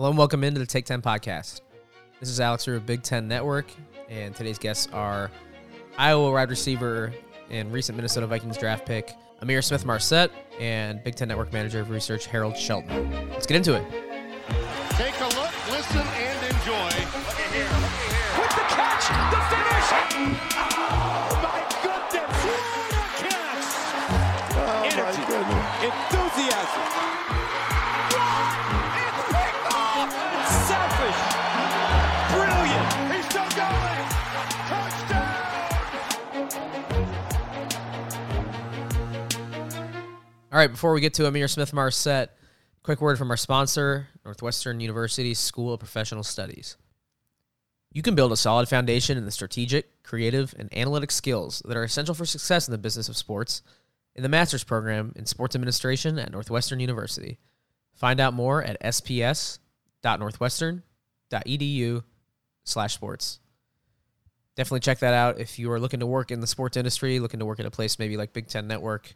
Hello and welcome into the Take 10 podcast. This is Alex of Big Ten Network, and today's guests are Iowa wide receiver and recent Minnesota Vikings draft pick Ihmir Smith Marsette and Big Ten Network manager of research Harold Shelton. Let's get into it. Take a look, listen, and enjoy. Look at here, look at here. With the catch, the finish. Right, before we get to Ihmir Smith Marsette, quick word from our sponsor, Northwestern University School of Professional Studies. You can build a solid foundation in the strategic, creative, and analytic skills that are essential for success in the business of sports in the master's program in sports administration at Northwestern University. Find out more at sps.northwestern.edu slash sports. Definitely check that out if you are looking to work in the sports industry, looking to work at a place maybe like Big Ten Network.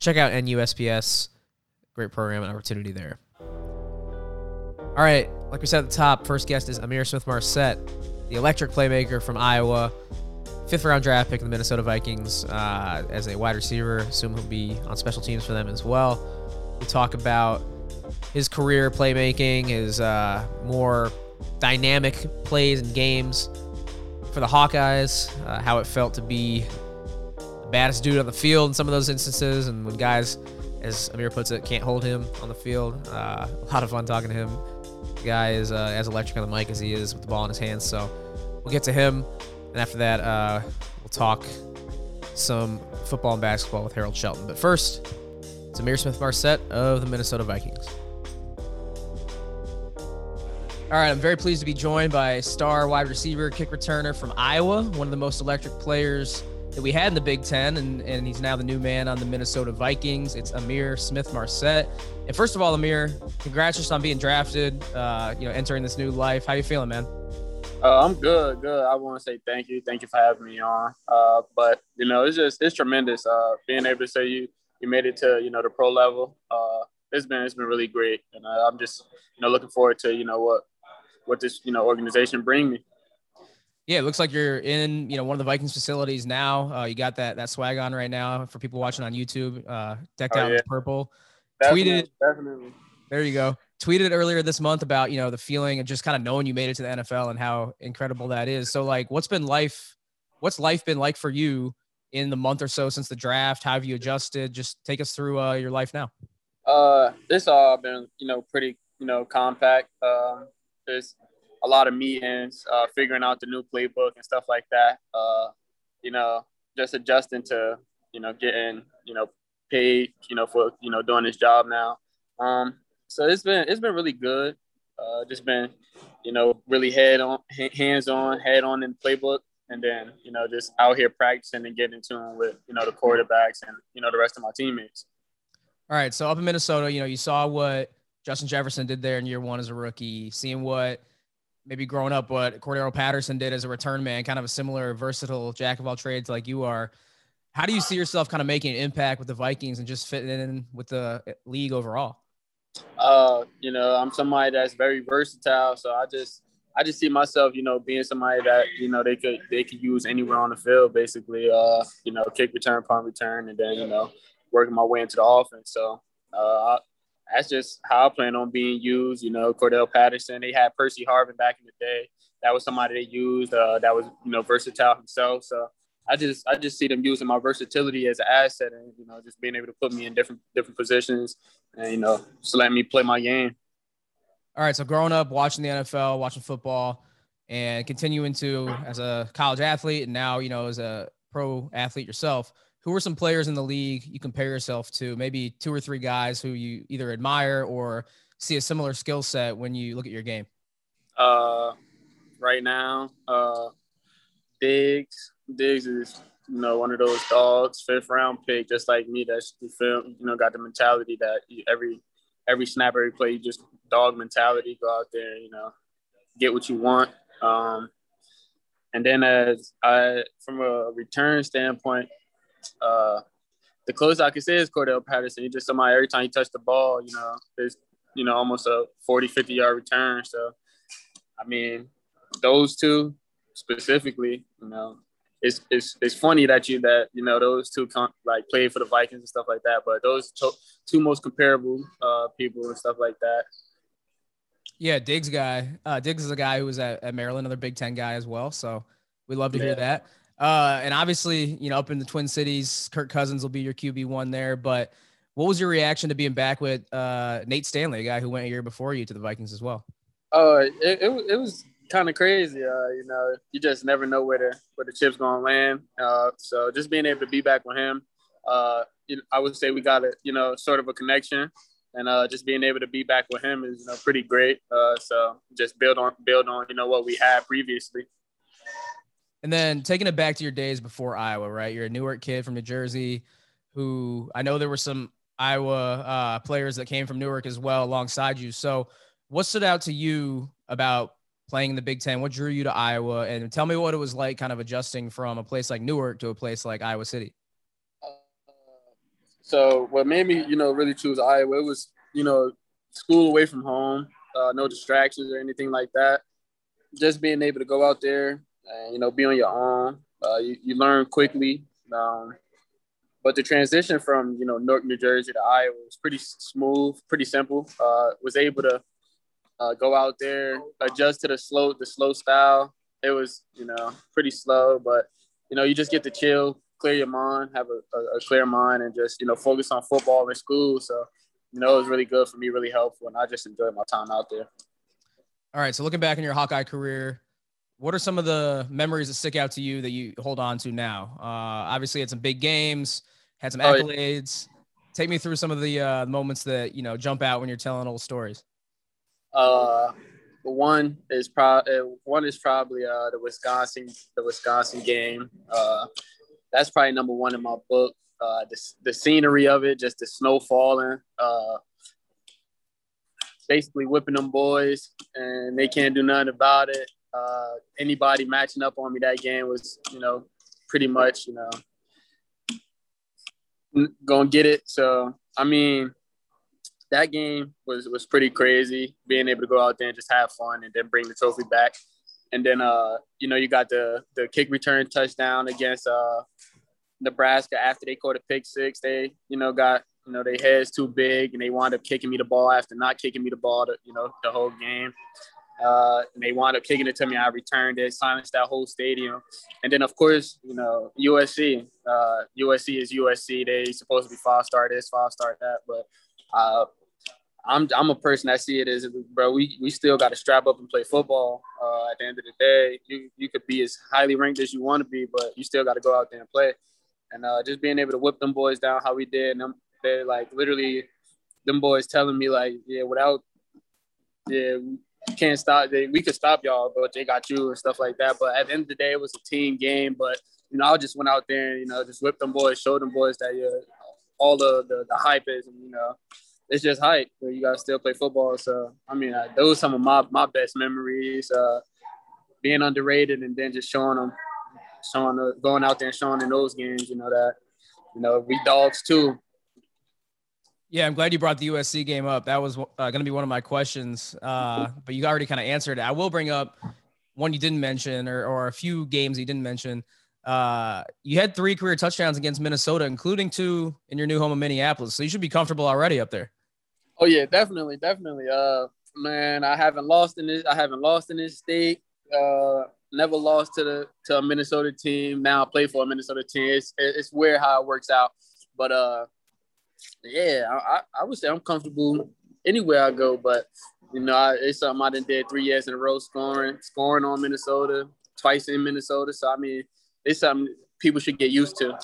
Check out NUSPS. Great program and opportunity there. All right, like we said at the top, first guest is Ihmir Smith Marsette, the electric playmaker from Iowa, fifth round draft pick of the Minnesota Vikings uh, as a wide receiver. Assume he'll be on special teams for them as well. We talk about his career playmaking, his uh, more dynamic plays and games for the Hawkeyes, uh, how it felt to be the baddest dude on the field in some of those instances, and when guys, as Ihmir puts it, can't hold him on the field. Uh, a lot of fun talking to him. The guy is uh, as electric on the mic as he is with the ball in his hands. So we'll get to him, and after that, uh, we'll talk some football and basketball with Harold Shelton. But first, it's Ihmir Smith Marsette of the Minnesota Vikings. All right, I'm very pleased to be joined by star wide receiver, kick returner from Iowa, one of the most electric players that we had in the Big Ten, and, and he's now the new man on the Minnesota Vikings. It's Ihmir Smith Marsette. And first of all, Ihmir, congratulations on being drafted, uh, you know, entering this new life. How you feeling, man? Uh, I'm good, good. I want to say thank you, thank you for having me on. Uh, but you know, it's just it's tremendous uh, being able to say you you made it to you know the pro level. Uh, it's been it's been really great, and uh, I'm just you know looking forward to you know what what this you know organization bring me. Yeah, it looks like you're in, you know, one of the Vikings facilities now. Uh, you got that that swag on right now for people watching on YouTube. Uh, decked Oh, out yeah. with purple. Definitely, Tweeted- definitely. There you go. Tweeted earlier this month about you know the feeling of just kind of knowing you made it to the NFL and how incredible that is. So like, what's been life? What's life been like for you in the month or so since the draft? How have you adjusted? Just take us through uh, your life now. Uh, this all been you know pretty you know compact. Um, there's a lot of meetings, uh, figuring out the new playbook and stuff like that. Uh, you know, just adjusting to you know getting you know paid you know for you know doing this job now. Um, so it's been it's been really good. Uh, just been you know really head on hands on head on in playbook. And then, you know, just out here practicing and getting in tune with, you know, the quarterbacks and, you know, the rest of my teammates. All right, so up in Minnesota, you know, you saw what Justin Jefferson did there in year one as a rookie, seeing what maybe growing up what Cordarrelle Patterson did as a return man, kind of a similar versatile jack of all trades like you are. How do you see yourself kind of making an impact with the Vikings and just fitting in with the league overall? Uh, you know, I'm somebody that's very versatile, so I just I just see myself, you know, being somebody that you know they could they could use anywhere on the field, basically. Uh, you know, kick return, punt return, and then you know, working my way into the offense. So, uh, that's just how I plan on being used. You know, Cordarrelle Patterson, they had Percy Harvin back in the day. That was somebody they used. Uh, that was you know versatile himself. So. I just I just see them using my versatility as an asset and you know just being able to put me in different different positions and you know just let me play my game. All right, so growing up watching the NFL, watching football, and continuing to as a college athlete, and now you know as a pro athlete yourself, who are some players in the league you compare yourself to? Maybe two or three guys who you either admire or see a similar skill set when you look at your game. Uh, right now, uh, Diggs. Diggs is you know one of those dogs, fifth round pick, just like me. That's the film, you know, got the mentality that every every snap, every play, you just dog mentality. Go out there, you know, get what you want. Um, and then as I, from a return standpoint, uh, the closest I can say is Cordarrelle Patterson. He's just somebody every time he touched the ball, you know, his you know, almost a 40, 50 yard return. So, I mean, those two specifically, you know, it's, it's, it's funny that you that you know those two like played for the Vikings and stuff like that, but those to- two most comparable uh, people and stuff like that. Yeah, Diggs guy. Uh, Diggs is a guy who was at, at Maryland, another Big Ten guy as well. So we love to yeah. hear that. Uh, and obviously, you know, up in the Twin Cities, Kirk Cousins will be your QB one there. But what was your reaction to being back with uh, Nate Stanley, a guy who went a year before you to the Vikings as well? Oh, uh, it, it, it was kind of crazy. Uh, you know, you just never know where the where the chip's gonna land. Uh, so just being able to be back with him, uh, you know, I would say we got a you know sort of a connection, and uh, just being able to be back with him is you know pretty great. Uh, so just build on build on you know what we had previously. And then taking it back to your days before Iowa, right? You're a Newark kid from New Jersey, who I know there were some Iowa uh, players that came from Newark as well alongside you. So, what stood out to you about playing in the Big Ten? What drew you to Iowa? And tell me what it was like, kind of adjusting from a place like Newark to a place like Iowa City. So, what made me, you know, really choose Iowa was, you know, school away from home, uh, no distractions or anything like that. Just being able to go out there, and you know be on your own. Uh, you, you learn quickly. Um, but the transition from you know Newark, New Jersey to Iowa was pretty smooth, pretty simple. Uh, was able to uh, go out there, adjust to the slow the slow style. It was you know pretty slow, but you know you just get to chill, clear your mind, have a, a, a clear mind, and just you know focus on football and school. So you know it was really good for me, really helpful, and I just enjoyed my time out there. All right, so looking back in your Hawkeye career, what are some of the memories that stick out to you that you hold on to now? Uh, obviously, had some big games, had some accolades. Oh, yeah. Take me through some of the uh, moments that you know jump out when you're telling old stories. Uh, one is probably uh, one is probably uh, the Wisconsin the Wisconsin game. Uh, that's probably number one in my book. Uh, the, the scenery of it, just the snow falling, uh, basically whipping them boys, and they can't do nothing about it uh, anybody matching up on me that game was, you know, pretty much, you know, gonna get it. So I mean, that game was was pretty crazy. Being able to go out there and just have fun and then bring the trophy back. And then uh, you know, you got the the kick return touchdown against uh Nebraska after they caught a pick six. They, you know, got you know, their heads too big and they wound up kicking me the ball after not kicking me the ball, to, you know, the whole game. Uh, and they wound up kicking it to me. I returned it, silenced that whole stadium. And then, of course, you know, USC. Uh, USC is USC. They supposed to be five star this, five star that. But uh, I'm I'm a person that see it as, bro, we, we still got to strap up and play football. Uh, at the end of the day, you you could be as highly ranked as you want to be, but you still got to go out there and play. And uh, just being able to whip them boys down how we did, and them, they like literally, them boys telling me like, yeah, without, yeah, can't stop. They, we could stop y'all, but they got you and stuff like that. But at the end of the day, it was a team game. But you know, I just went out there and you know just whipped them boys, showed them boys that yeah, all the, the the hype is, and you know, it's just hype. But you gotta still play football. So I mean, uh, those some of my my best memories. Uh, being underrated and then just showing them, showing the, going out there and showing in those games. You know that you know we dogs too. Yeah, I'm glad you brought the USC game up. That was uh, going to be one of my questions, uh, but you already kind of answered it. I will bring up one you didn't mention, or, or a few games you didn't mention. Uh, you had three career touchdowns against Minnesota, including two in your new home of Minneapolis. So you should be comfortable already up there. Oh yeah, definitely, definitely. Uh, man, I haven't lost in this. I haven't lost in this state. Uh, never lost to the to a Minnesota team. Now I play for a Minnesota team. It's it's weird how it works out, but uh, yeah, I, I would say I'm comfortable anywhere I go, but you know, I, it's something I done did three years in a row, scoring, scoring on Minnesota, twice in Minnesota. So I mean, it's something people should get used to.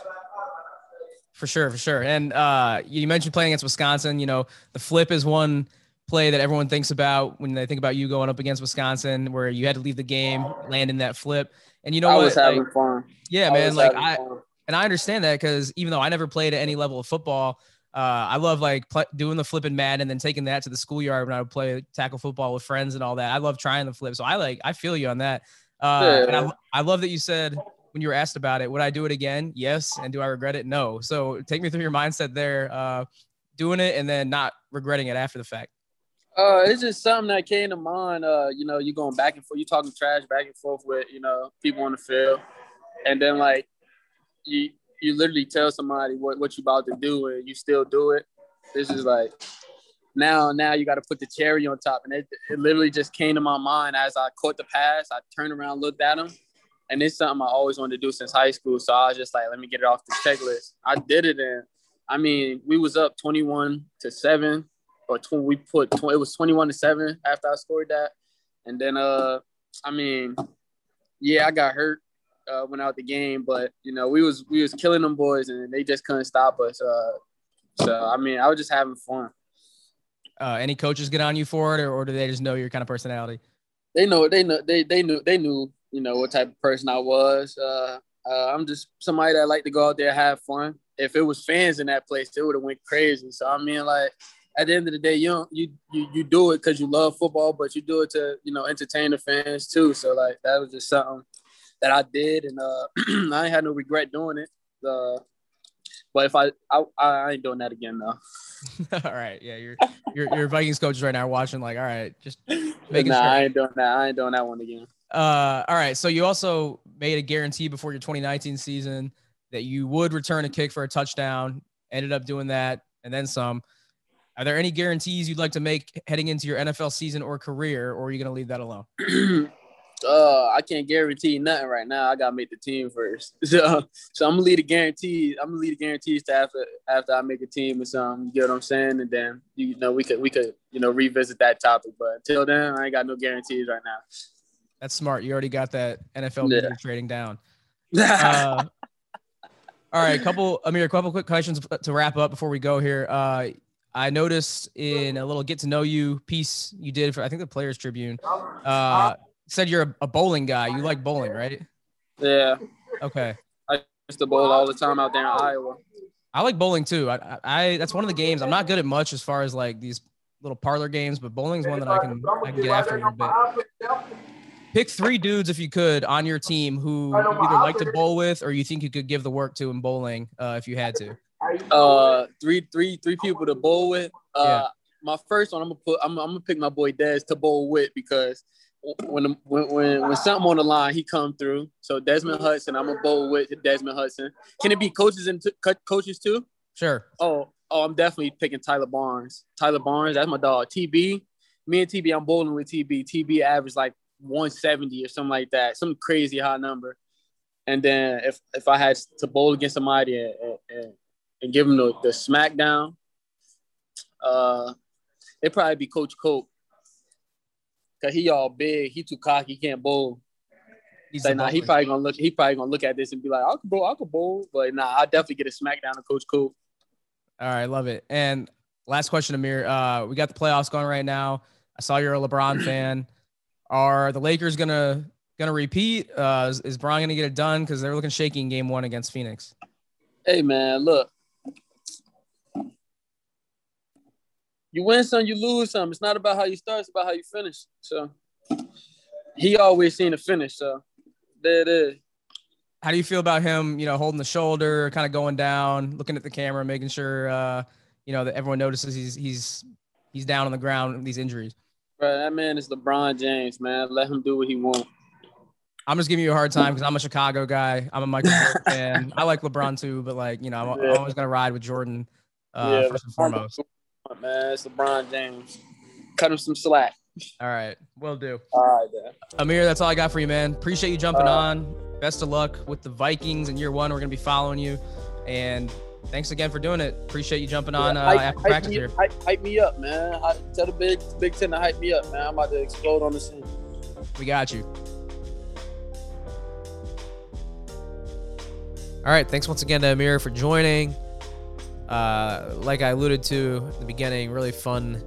For sure, for sure. And uh, you mentioned playing against Wisconsin. You know, the flip is one play that everyone thinks about when they think about you going up against Wisconsin, where you had to leave the game, land in that flip. And you know I what? was having like, fun. Yeah, I man. Like I, fun. and I understand that because even though I never played at any level of football, uh, I love like pl- doing the flipping mad and then taking that to the schoolyard when I would play tackle football with friends and all that. I love trying the flip. So I like, I feel you on that. Uh, yeah. and I, I love that you said when you were asked about it, would I do it again? Yes. And do I regret it? No. So take me through your mindset there, uh, doing it and then not regretting it after the fact. Uh, it's just something that came to mind. Uh, you know, you going back and forth, you talking trash back and forth with you know people on the field, and then like you you literally tell somebody what what you about to do and you still do it. This is like now now you got to put the cherry on top, and it, it literally just came to my mind as I caught the pass. I turned around, looked at him, and it's something I always wanted to do since high school. So I was just like, let me get it off the checklist. I did it, and I mean, we was up twenty one to seven or tw- we put tw- it was 21 to 7 after I scored that. And then uh I mean, yeah, I got hurt uh went out the game, but you know, we was we was killing them boys and they just couldn't stop us. Uh so I mean, I was just having fun. Uh, any coaches get on you for it, or, or do they just know your kind of personality? They know they know they they knew they knew, you know, what type of person I was. Uh, uh I'm just somebody that like to go out there have fun. If it was fans in that place, it would have went crazy. So I mean like at the end of the day, you don't, you you you do it because you love football, but you do it to you know entertain the fans too. So like that was just something that I did, and uh, I ain't had no regret doing it. Uh, but if I, I I ain't doing that again though. all right, yeah, your your your Vikings coaches right now watching like, all right, just making nah, sure. I ain't doing that. I ain't doing that one again. Uh, all right. So you also made a guarantee before your 2019 season that you would return a kick for a touchdown. Ended up doing that, and then some. Are there any guarantees you'd like to make heading into your NFL season or career, or are you going to leave that alone? uh, I can't guarantee nothing right now. I gotta make the team first. So, so I'm gonna lead the guarantees. I'm gonna lead the guarantees to after after I make a team or something. You get what I'm saying? And then you know we could we could you know revisit that topic. But until then, I ain't got no guarantees right now. That's smart. You already got that NFL Yeah. trading down. Uh, all right, couple Ihmir, a couple quick questions to wrap up before we go here. Uh, I noticed in a little get to know you piece you did for I think the Players Tribune, uh, said you're a, a bowling guy. You like bowling, right? yeah, Okay. I used to bowl all the time out there in Iowa. I like bowling too. I, I, I that's one of the games I'm not good at much as far as like these little parlor games, but bowling's one that I can I can get after a little bit. Pick three dudes if you could on your team who you either like to bowl with or you think you could give the work to in bowling uh, if you had to. Uh, three, three, three people to bowl with. Uh, Yeah. my first one, I'm gonna put. I'm, I'm gonna pick my boy Des to bowl with because when when when when something on the line, he come through. So Desmond Hudson, I'm gonna bowl with Desmond Hudson. Can it be coaches and t- coaches too? Sure. Oh, oh, I'm definitely picking Tyler Barnes. Tyler Barnes, that's my dog. TB, me and TB, I'm bowling with TB. TB averaged like 170 or something like that, some crazy high number. And then if if I had to bowl against somebody and, and, and give him the, the smackdown, uh, it'd probably be Coach Cope. Cause he all big, he too cocky, he can't bowl. He's the nah, he probably gonna look. He probably gonna look at this and be like, "I could bowl, I could bowl," but nah, I definitely get a smackdown to Coach Cool. All right, love it. And last question, Ihmir. Uh, we got the playoffs going right now. I saw you're a LeBron fan. Are the Lakers gonna gonna repeat? Uh, is, is Bron gonna get it done? Because they're looking shaky in Game One against Phoenix. Hey man, look. You win some, you lose some. It's not about how you start, it's about how you finish. So he always seen the finish. So there it is. How do you feel about him? You know, holding the shoulder, kind of going down, looking at the camera, making sure uh, you know that everyone notices he's he's he's down on the ground with these injuries. Bro, that man is LeBron James, man. Let him do what he wants. I'm just giving you a hard time because I'm a Chicago guy. I'm a Michael Jordan fan. I like LeBron too, but like you know, I'm, I'm always gonna ride with Jordan uh, first and foremost. Man, it's LeBron James. Cut him some slack. All right, will do. All right, man. Ihmir, that's all I got for you, man. Appreciate you jumping Uh, on. Best of luck with the Vikings in year one. We're gonna be following you, and thanks again for doing it. Appreciate you jumping on uh, Hype- after hype practice me, here. Hype, hype me up, man. I, tell the big Big Ten to hype me up, man. I'm about to explode on the scene. We got you. All right, thanks once again to Ihmir for joining. Uh, like I alluded to at the beginning, really fun,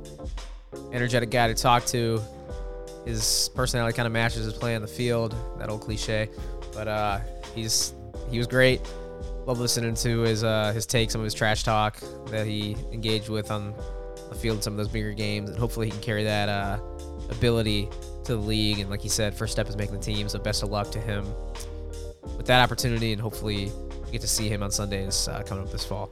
energetic guy to talk to. His personality kind of matches his play on the field, that old cliche. But uh, he's he was great. Love listening to his uh, his take, some of his trash talk that he engaged with on the field, in some of those bigger games, and hopefully he can carry that uh, ability to the league. And like he said, first step is making the team. So best of luck to him with that opportunity, and hopefully we get to see him on Sundays uh, coming up this fall.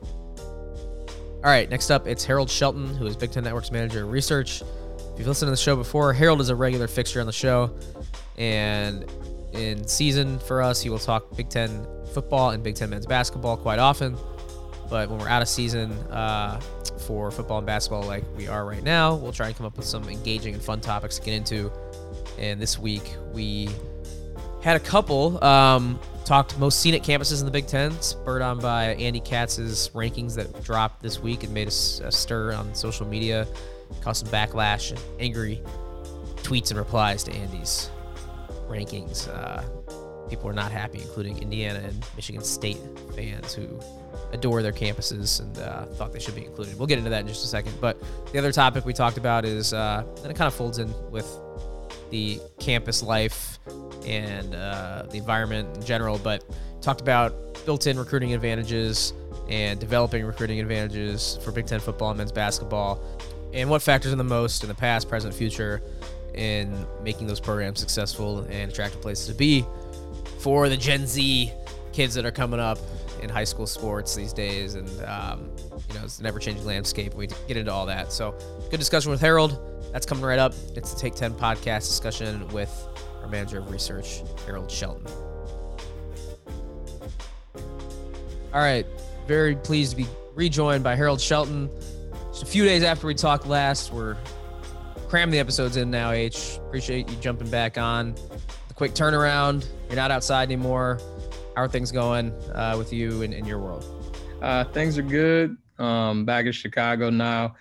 All right, next up, it's Harold Shelton, who is Big Ten Network's manager of research. If you've listened to the show before, Harold is a regular fixture on the show. And in season for us, he will talk Big Ten football and Big Ten men's basketball quite often. But when we're out of season uh, for football and basketball, like we are right now, we'll try and come up with some engaging and fun topics to get into. And this week, we had a couple. Um, talked most scenic campuses in the Big Ten, spurred on by Andy Katz's rankings that dropped this week and made a, a stir on social media, caused some backlash and angry tweets and replies to Andy's rankings. Uh, people were not happy, including Indiana and Michigan State fans who adore their campuses and uh, thought they should be included. We'll get into that in just a second. But the other topic we talked about is, uh, and it kind of folds in with the campus life and uh, the environment in general, but talked about built-in recruiting advantages and developing recruiting advantages for Big Ten football and men's basketball, and what factors in the most in the past, present, future in making those programs successful and attractive places to be for the Gen Z kids that are coming up in high school sports these days, and um, you know it's an ever-changing landscape. We get into all that. So, good discussion with Harold. That's coming right up. It's the Take Ten podcast discussion with our manager of research, Harold Shelton. All right, very pleased to be rejoined by Harold Shelton. Just a few days after we talked last, we're cramming the episodes in now. H, appreciate you jumping back on. The quick turnaround. You're not outside anymore. How are things going uh, with you and in your world? Uh, things are good. Um, back in Chicago now.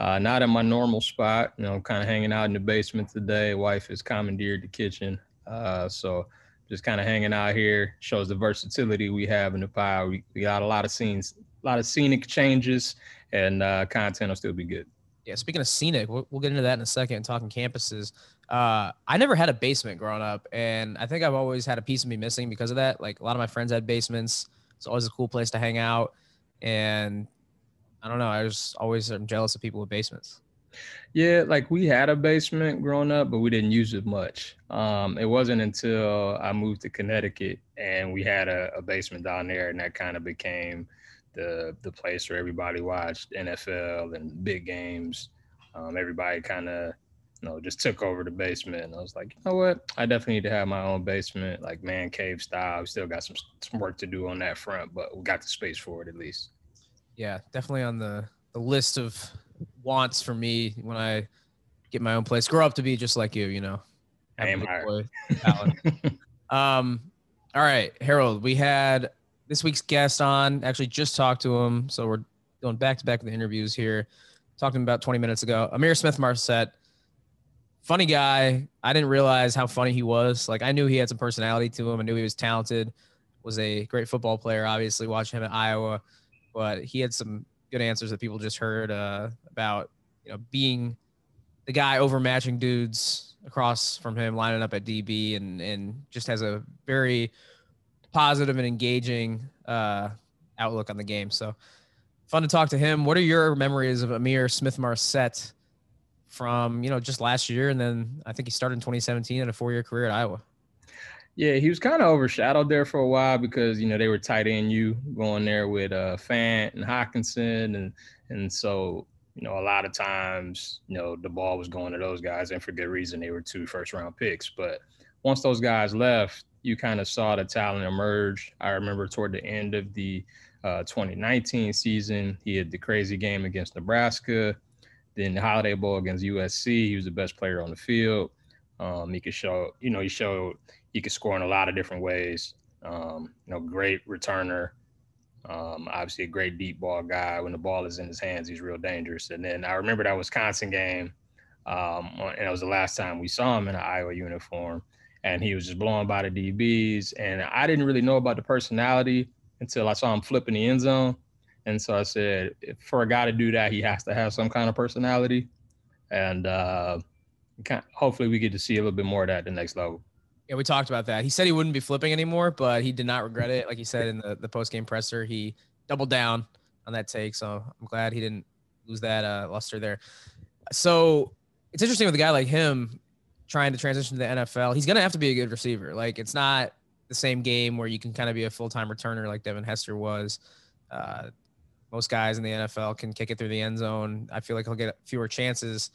Uh, not in my normal spot. You know, kind of hanging out in the basement today. Wife has commandeered the kitchen. Uh, so just kind of hanging out here shows the versatility we have in the pile. We, we got a lot of scenes, a lot of scenic changes, and uh, content will still be good. Yeah, speaking of scenic, we'll, we'll, get into that in a second. Talking campuses, uh, I never had a basement growing up, and I think I've always had a piece of me missing because of that. Like a lot of my friends had basements. It's always a cool place to hang out, and I don't know. I was always I'm jealous of people with basements. Yeah, like we had a basement growing up, but we didn't use it much. Um, it wasn't until I moved to Connecticut and we had a, a basement down there, and that kind of became the the place where everybody watched NFL and big games. Um, everybody kind of you know just took over the basement, and I was like, you know what? I definitely need to have my own basement, like man cave style. We still got some some work to do on that front, but we got the space for it at least. Yeah, definitely on the the list of wants for me when I get my own place. Grow up to be just like you, you know. Aim um, all right, Harold. We had this week's guest on. Actually, just talked to him, so we're going back to back with the interviews here. Talked to him about 20 minutes ago. Ihmir Smith-Marsette, funny guy. I didn't realize how funny he was. Like I knew he had some personality to him. I knew he was talented. Was a great football player. Obviously, watching him at Iowa, but he had some good answers that people just heard uh, about you know being the guy overmatching dudes across from him, lining up at DB, and and just has a very positive and engaging uh, outlook on the game. So fun to talk to him. What are your memories of Ihmir Smith-Marsette from you know just last year, and then I think he started in 2017 and a four year career at Iowa. Yeah, he was kind of overshadowed there for a while because you know they were tight end you going there with uh Fant and Hockenson and and so you know a lot of times you know the ball was going to those guys and for good reason they were two first round picks but once those guys left you kind of saw the talent emerge. I remember toward the end of the uh, 2019 season he had the crazy game against Nebraska, then the Holiday Bowl against USC. He was the best player on the field. Um, he could show, you know, he showed he could score in a lot of different ways. Um, you know, great returner. Um, obviously, a great deep ball guy. When the ball is in his hands, he's real dangerous. And then I remember that Wisconsin game, um, and it was the last time we saw him in an Iowa uniform, and he was just blowing by the DBs. And I didn't really know about the personality until I saw him flipping the end zone. And so I said, for a guy to do that, he has to have some kind of personality. And uh, hopefully, we get to see a little bit more of that at the next level. Yeah, we talked about that. He said he wouldn't be flipping anymore, but he did not regret it. Like he said in the, the post game presser, he doubled down on that take. So I'm glad he didn't lose that uh, luster there. So it's interesting with a guy like him trying to transition to the NFL. He's gonna have to be a good receiver. Like it's not the same game where you can kind of be a full time returner like Devin Hester was. Uh, most guys in the NFL can kick it through the end zone. I feel like he'll get fewer chances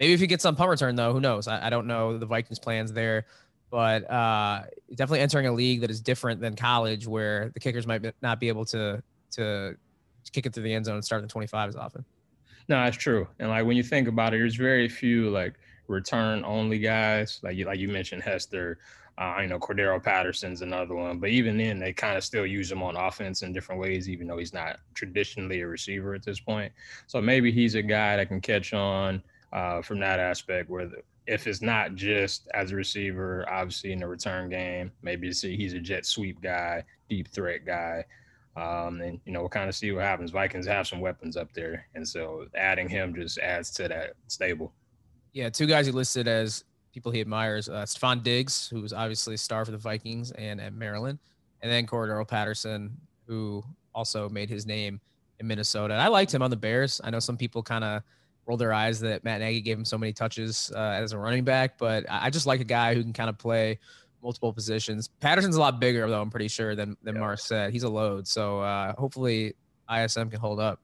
maybe if he gets on punt return though, who knows? I, I don't know the Vikings plans there, but uh, definitely entering a league that is different than college, where the kickers might not be able to to kick it through the end zone and start in the 25 as often. No, that's true. And like when you think about it, there's very few like return only guys. Like you like you mentioned Hester, uh, you know, Cordarrelle Patterson's another one. But even then, they kind of still use him on offense in different ways, even though he's not traditionally a receiver at this point. So maybe he's a guy that can catch on uh, from that aspect where the, if it's not just as a receiver, obviously in the return game, maybe see he's a jet sweep guy, deep threat guy. Um, and you know, we'll kind of see what happens. Vikings have some weapons up there, and so adding him just adds to that stable. Yeah, two guys he listed as people he admires: uh, Stefon Diggs, who's obviously a star for the Vikings and at Maryland, and then Cordarrelle Patterson, who also made his name in Minnesota. And I liked him on the Bears. I know some people kind of rolled their eyes that Matt Nagy gave him so many touches uh, as a running back, but I just like a guy who can kind of play multiple positions. Patterson's a lot bigger though. I'm pretty sure than than yeah. Marsette. He's a load, so uh, hopefully ISM can hold up.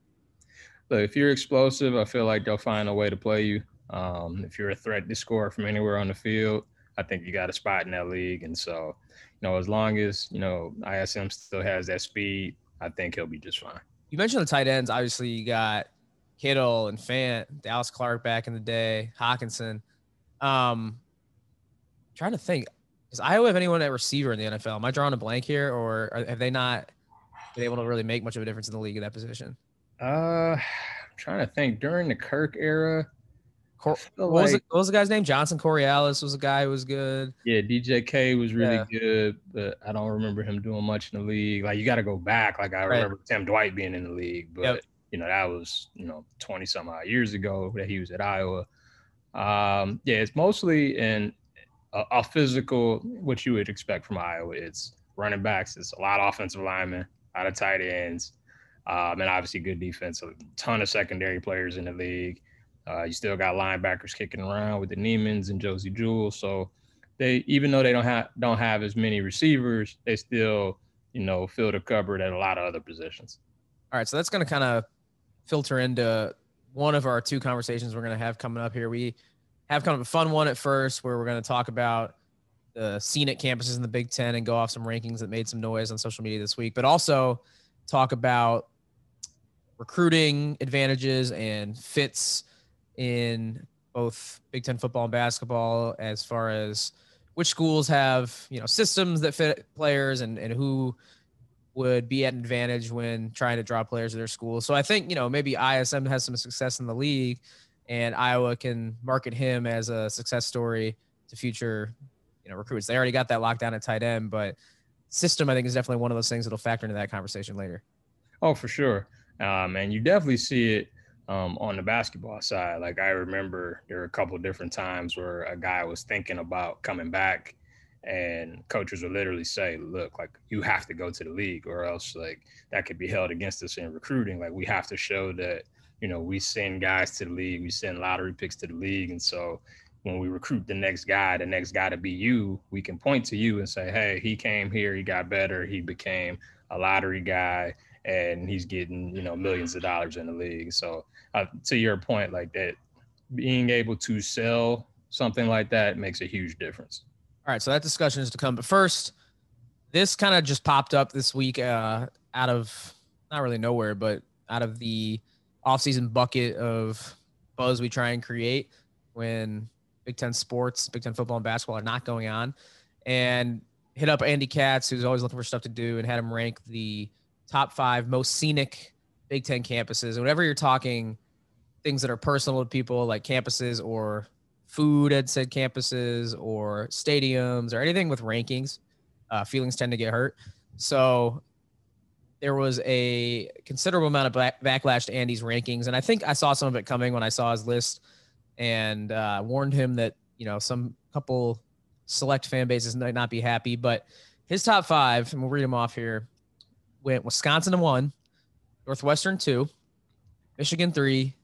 Look, if you're explosive, I feel like they'll find a way to play you. Um, if you're a threat to score from anywhere on the field, I think you got a spot in that league. And so, you know, as long as you know ISM still has that speed, I think he'll be just fine. You mentioned the tight ends. Obviously, you got Kittle and Fant, Dallas Clark back in the day, Hockenson. Um, trying to think. Does Iowa have anyone at receiver in the NFL? Am I drawing a blank here, or are, have they not been able to really make much of a difference in the league at that position? Uh, I'm trying to think. During the Kirk era, Cor- what, like, was the, what, was the, guy's name? Johnson-Koulianos was a guy who was good. Yeah, DJK was really yeah. good, but I don't remember him doing much in the league. Like you got to go back. Like I right. remember Tim Dwight being in the league, but yep. You know that was you know twenty some odd years ago that he was at Iowa. Um, yeah, it's mostly in a, a, physical, what you would expect from Iowa. It's running backs. It's a lot of offensive linemen, a lot of tight ends, um, and obviously good defense. A ton of secondary players in the league. Uh, you still got linebackers kicking around with the Niemanns and Josey Jewell. So they, even though they don't have don't have as many receivers, they still, you know, fill the cupboard at a lot of other positions. All right, so that's going to kind of filter into one of our two conversations we're going to have coming up here. We have kind of a fun one at first where we're going to talk about the scenic campuses in the Big Ten and go off some rankings that made some noise on social media this week, but also talk about recruiting advantages and fits in both Big Ten football and basketball as far as which schools have you know systems that fit players and and who would be at an advantage when trying to draw players to their school. So I think you know maybe ISM has some success in the league and Iowa can market him as a success story to future, you know, recruits. They already got that lockdown at tight end, but system I think is definitely one of those things that'll factor into that conversation later. Oh, for sure. Um, and you definitely see it um, on the basketball side. Like I remember there were a couple different times where a guy was thinking about coming back and coaches will literally say, look, like you have to go to the league or else like that could be held against us in recruiting. Like we have to show that you know, we send guys to the league, we send lottery picks to the league. And so when we recruit the next guy, the next guy to be you, we can point to you and say, hey, he came here, he got better, he became a lottery guy, and he's getting, you know, millions of dollars in the league. So uh, to your point, like that, being able to sell something like that makes a huge difference. All right. So that discussion is to come. But first, this kind of just popped up this week uh, out of not really nowhere, but out of the offseason bucket of buzz we try and create when Big Ten sports, Big Ten football and basketball are not going on. And hit up Andy Katz, who's always looking for stuff to do, and had him rank the top five most scenic Big Ten campuses. And whenever you're talking things that are personal to people like campuses or food at said campuses or stadiums or anything with rankings, uh, feelings tend to get hurt. So there was a considerable amount of back- backlash to Andy's rankings, and I think I saw some of it coming when I saw his list, and uh, warned him that you know some couple select fan bases might not be happy, but his top five, and we'll read them off here, went Wisconsin to one, Northwestern two, Michigan three,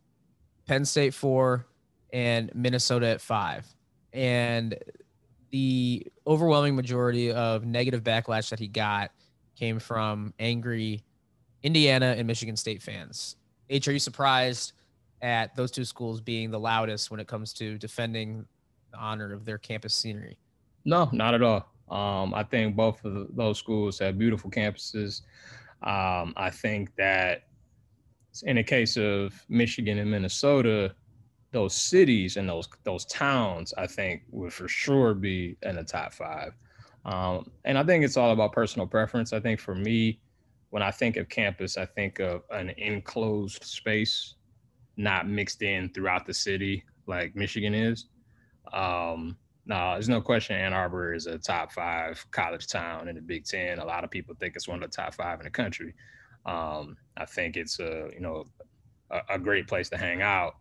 Penn State four, and Minnesota at five, and the overwhelming majority of negative backlash that he got came from angry Indiana and Michigan State fans. H, are you surprised at those two schools being the loudest when it comes to defending the honor of their campus scenery. No, not at all. Um, I think both of those schools have beautiful campuses. Um, I think that in the case of Michigan and Minnesota, those cities and those those towns, I think would for sure be in the top five. Um, and I think it's all about personal preference. I think for me, when I think of campus, I think of an enclosed space, not mixed in throughout the city like Michigan is. Um, no, there's no question Ann Arbor is a top five college town in the Big Ten. A lot of people think it's one of the top five in the country. Um, I think it's a you know a, a, great place to hang out,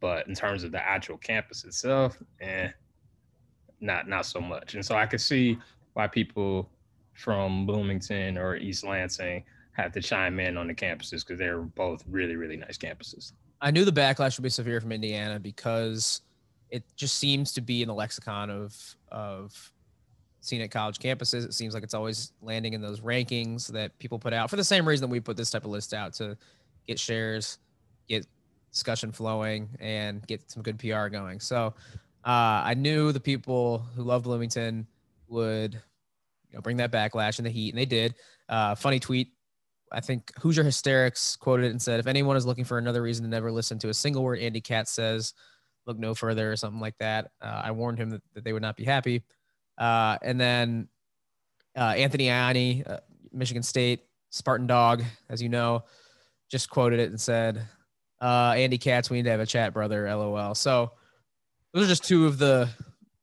but in terms of the actual campus itself, eh, not not so much. And so I could see why people from Bloomington or East Lansing have to chime in on the campuses because they're both really really nice campuses. I knew the backlash would be severe from Indiana because it just seems to be in the lexicon of of scenic college campuses. It seems like it's always landing in those rankings that people put out for the same reason that we put this type of list out to get shares, get discussion flowing, and get some good PR going. So uh, I knew the people who love Bloomington would you know bring that backlash in the heat, and they did. Uh, funny tweet. I think Hoosier Hysterics quoted it and said, "If anyone is looking for another reason to never listen to a single word Andy Katz says, look no further or something like that." Uh, I warned him that, that they would not be happy. Uh, and then uh, Anthony Ianni, uh, Michigan State, Spartan Dog, as you know, just quoted it and said, uh, Andy Katz, we need to have a chat, brother. LOL. So those are just two of the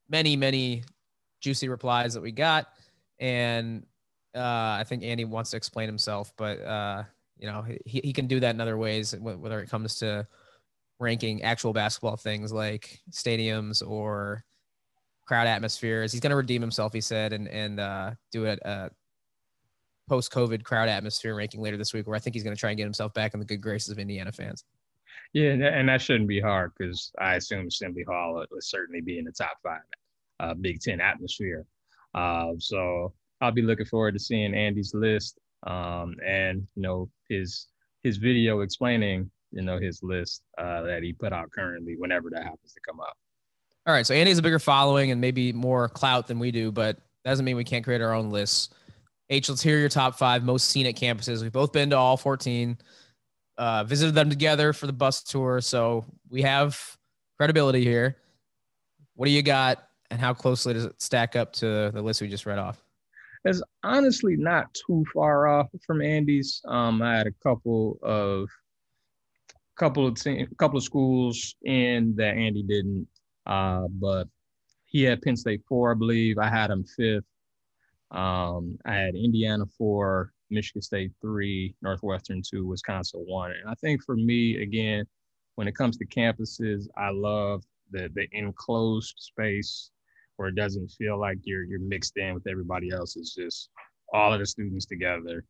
many, many juicy replies that we got. And uh, I think Andy wants to explain himself, but uh, you know he, he can do that in other ways, whether it comes to ranking actual basketball things like stadiums or crowd atmospheres. He's going to redeem himself, he said, and and uh, do a, a post COVID crowd atmosphere ranking later this week, where I think he's going to try and get himself back in the good graces of Indiana fans. Yeah, and that shouldn't be hard because I assume Assembly Hall would certainly be in the top five uh, Big Ten atmosphere. Uh, so I'll be looking forward to seeing Andy's list um, and you know his his video explaining you know his list uh, that he put out currently whenever that happens to come up. All right. So Andy's a bigger following and maybe more clout than we do, but that doesn't mean we can't create our own lists. H, let's hear your top five most scenic campuses. We've both been to all 14, uh, visited them together for the bus tour. So we have credibility here. What do you got, and how closely does it stack up to the list we just read off? It's honestly not too far off from Andy's. Um, I had a couple of couple of team, couple of schools in that Andy didn't. Uh, but he had Penn State four, I believe. I had him fifth. Um, I had Indiana four, Michigan State three, Northwestern two, Wisconsin one. And I think for me, again, when it comes to campuses, I love the the enclosed space where it doesn't feel like you're you're mixed in with everybody else. It's just all of the students together.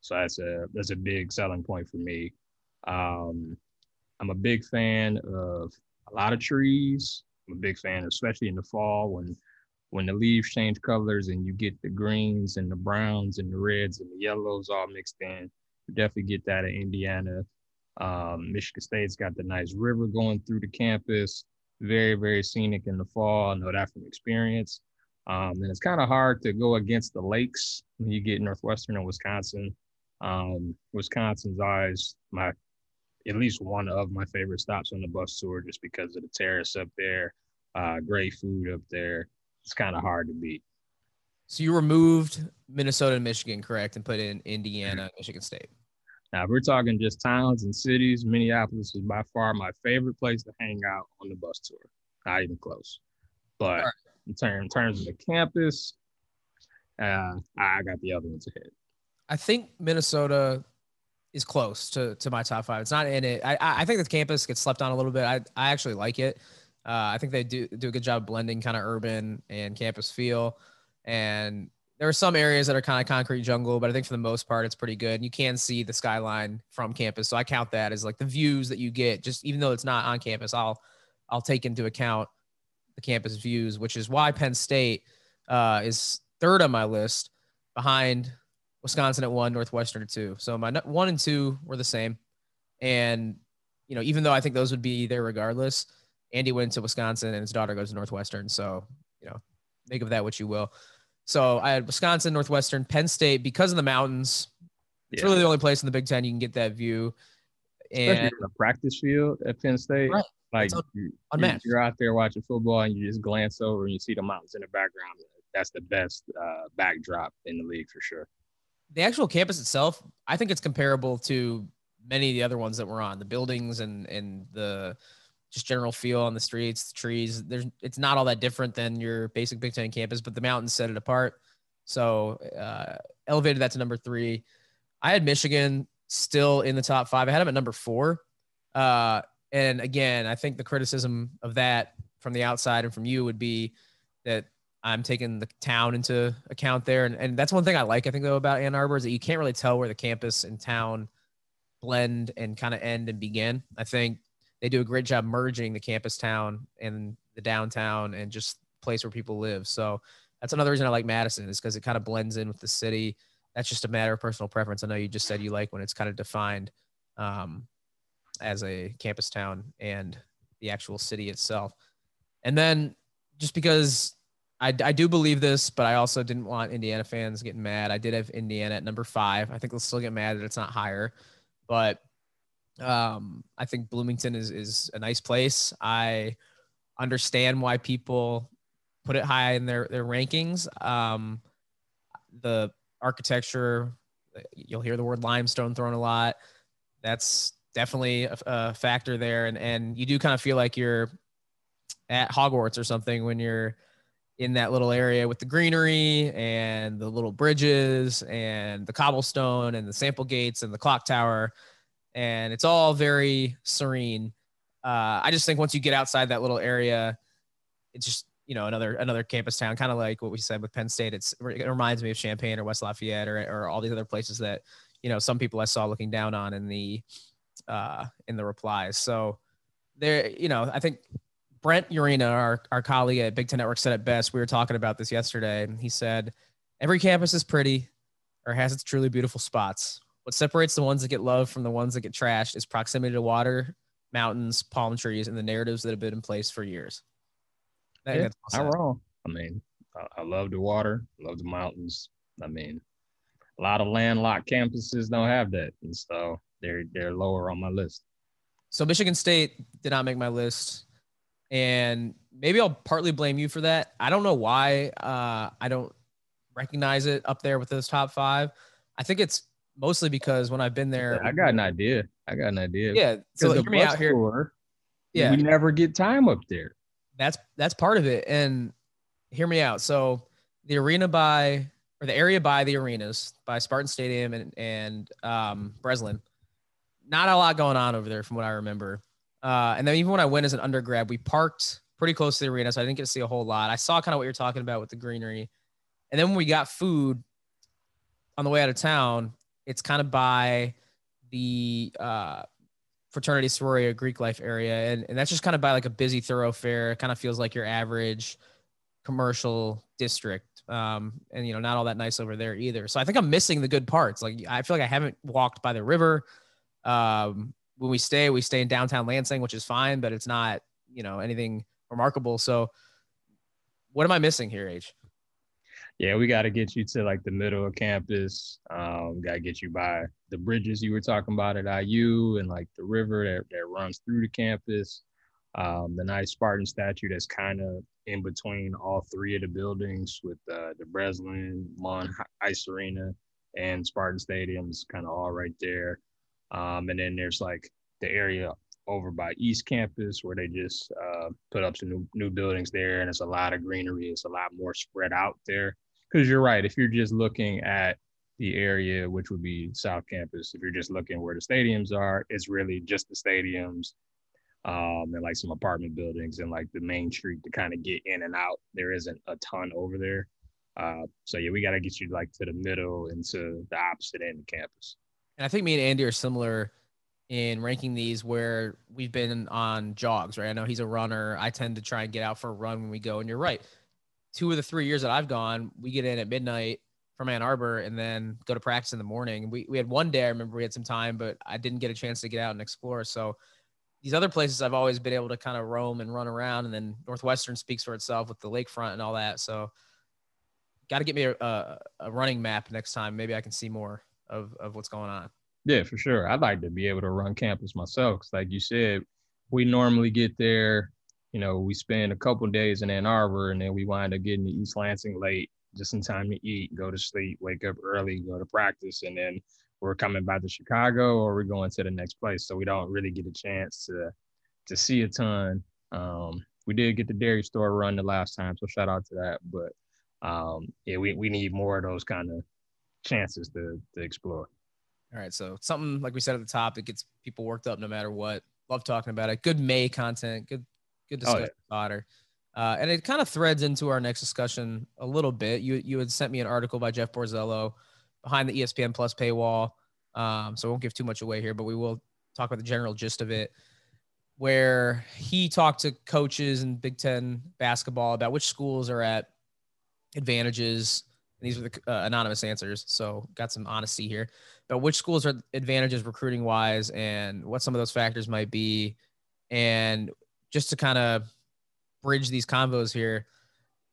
So that's a that's a big selling point for me. Um, I'm a big fan of a lot of trees. I'm a big fan, especially in the fall when when the leaves change colors and you get the greens and the browns and the reds and the yellows all mixed in. You definitely get that in Indiana. Um, Michigan State's got the nice river going through the campus. Very, very scenic in the fall. I know that from experience. Um, and it's kind of hard to go against the lakes when you get Northwestern and Wisconsin. Um, Wisconsin's always my at least one of my favorite stops on the bus tour just because of the terrace up there, uh, great food up there. It's kind of hard to beat. So you removed Minnesota and Michigan, correct, and put in Indiana, Michigan State. Now, if we're talking just towns and cities, Minneapolis is by far my favorite place to hang out on the bus tour. Not even close. But right. in, term, in terms of the campus, uh, I got the other ones ahead. I think Minnesota is close to to my top five. It's not in it. I I think the campus gets slept on a little bit. I I actually like it. Uh, I think they do do a good job blending kind of urban and campus feel. And there are some areas that are kind of concrete jungle, but I think for the most part it's pretty good. And you can see the skyline from campus, so I count that as like the views that you get. Just even though it's not on campus, I'll I'll take into account the campus views, which is why Penn State uh, is third on my list behind Wisconsin at one, Northwestern at two. So my one and two were the same. And, you know, even though I think those would be there regardless, Andy went to Wisconsin and his daughter goes to Northwestern. So, you know, make of that what you will. So I had Wisconsin, Northwestern, Penn State because of the mountains. It's Yeah. really the only place in the Big Ten you can get that view. Especially And the practice field at Penn State. Right. Like you- you're out there watching football and you just glance over and you see the mountains in the background. That's the best uh, backdrop in the league for sure. the actual campus itself, I think it's comparable to many of the other ones that we're on. The buildings and and the just general feel on the streets, the trees. There's it's not all that different than your basic Big Ten campus, but the mountains set it apart. So uh, elevated that to number three. I had Michigan still in the top five. I had them at number four. Uh, and again, I think the criticism of that from the outside and from you would be that I'm taking the town into account there. And, and that's one thing I like, I think, though, about Ann Arbor is that you can't really tell where the campus and town blend and kind of end and begin. I think they do a great job merging the campus town and the downtown and just place where people live. So that's another reason I like Madison is because it kind of blends in with the city. That's just a matter of personal preference. I know you just said you like when it's kind of defined um, as a campus town and the actual city itself. And then just because I, I do believe this, but I also didn't want Indiana fans getting mad. I did have Indiana at number five. I think they'll still get mad that it's not higher, but um, I think Bloomington is is a nice place. I understand why people put it high in their their rankings. Um, the architecture, you'll hear the word limestone thrown a lot. That's definitely a, a factor there, and and you do kind of feel like you're at Hogwarts or something when you're in that little area with the greenery and the little bridges and the cobblestone and the sample gates and the clock tower and it's all very serene uh, i just think once you get outside that little area it's just you know another another campus town kind of like what we said with penn state it's it reminds me of champaign or west lafayette or, or all these other places that you know some people i saw looking down on in the uh in the replies so there you know i think Brent Yarina, our, our colleague at Big Ten Network, said it best. We were talking about this yesterday, and he said, Every campus is pretty or has its truly beautiful spots. What separates the ones that get love from the ones that get trashed is proximity to water, mountains, palm trees, and the narratives that have been in place for years. Think Yeah, not wrong. I mean, I, I love the water, love the mountains. I mean, a lot of landlocked campuses don't have that, and so they're they're lower on my list. So Michigan State did not make my list. And maybe I'll partly blame you for that. I don't know why uh, I don't recognize it up there with those top five. I think it's mostly because when I've been there, I got an idea. I got an idea. Yeah. So hear me out here. tour, Yeah. we never get time up there. that's that's part of it and hear me out so the arena by or the area by the arenas by spartan stadium and and um breslin not a lot going on over there from what i remember uh and then even when i went as an undergrad we parked pretty close to the arena so i didn't get to see a whole lot i saw kind of what you're talking about with the greenery and then when we got food on the way out of town it's kind of by the uh fraternity sorority or greek life area. And, and that's just kind of by like a busy thoroughfare. It kind of feels like your average commercial district. Um and you know not all that nice over there either. So i think i'm missing the good parts. Like i feel like i haven't walked by the river. Um when we stay we stay in downtown lansing which is fine but it's not you know anything remarkable. So what am i missing here h Yeah, we got to get you to like the middle of campus. Um, got to get you by the bridges you were talking about at IU and like the river that, that runs through the campus. Um, the nice Spartan statue that's kind of in between all three of the buildings with uh, the Breslin, Munn Ice Arena, and Spartan Stadium's kind of all right there. Um, and then there's like the area over by East Campus where they just uh, put up some new, new buildings there, and it's a lot of greenery. It's a lot more spread out there. Because you're right, if you're just looking at the area, which would be South Campus, if you're just looking where the stadiums are, it's really just the stadiums um, and like some apartment buildings and like the main street to kind of get in and out. There isn't a ton over there. Uh, so yeah, we got to get you like to the middle and to the opposite end of campus. And I think me and Andy are similar in ranking these where we've been on jogs, right? I know he's a runner. I tend to try and get out for a run when we go. And you're right. Two of the three years that I've gone, we get in at midnight from Ann Arbor and then go to practice in the morning. We, we had one day, I remember we had some time, but I didn't get a chance to get out and explore. So these other places I've always been able to kind of roam and run around, and then Northwestern speaks for itself with the lakefront and all that. So, got to get me a, a, a, running map next time. Maybe I can see more of of what's going on. Yeah, for sure. I'd like to be able to run campus myself. Cause like you said, we normally get there. You know, we spend a couple days in Ann Arbor, and then we wind up getting to East Lansing late, just in time to eat, go to sleep, wake up early, go to practice, and then we're coming back to Chicago or we're going to the next place. So we don't really get a chance to to see a ton. Um, we did get the dairy store run the last time, so shout out to that. But um, yeah, we, we need more of those kind of chances to to explore. All right, so something like we said at the top that gets people worked up no matter what. Love talking about it. Good May content. Good good discussion oh, yeah. Uh, and it kind of threads into our next discussion a little bit. You you had sent me an article by Jeff Borzello behind the ESPN Plus paywall. Um, so I won't give too much away here, but we will talk about the general gist of it. Where he talked to coaches in Big Ten basketball about which schools are at advantages. And these were the uh, anonymous answers, so got some honesty here. But which schools are advantages recruiting wise, and what some of those factors might be, and just to kind of bridge these convos here,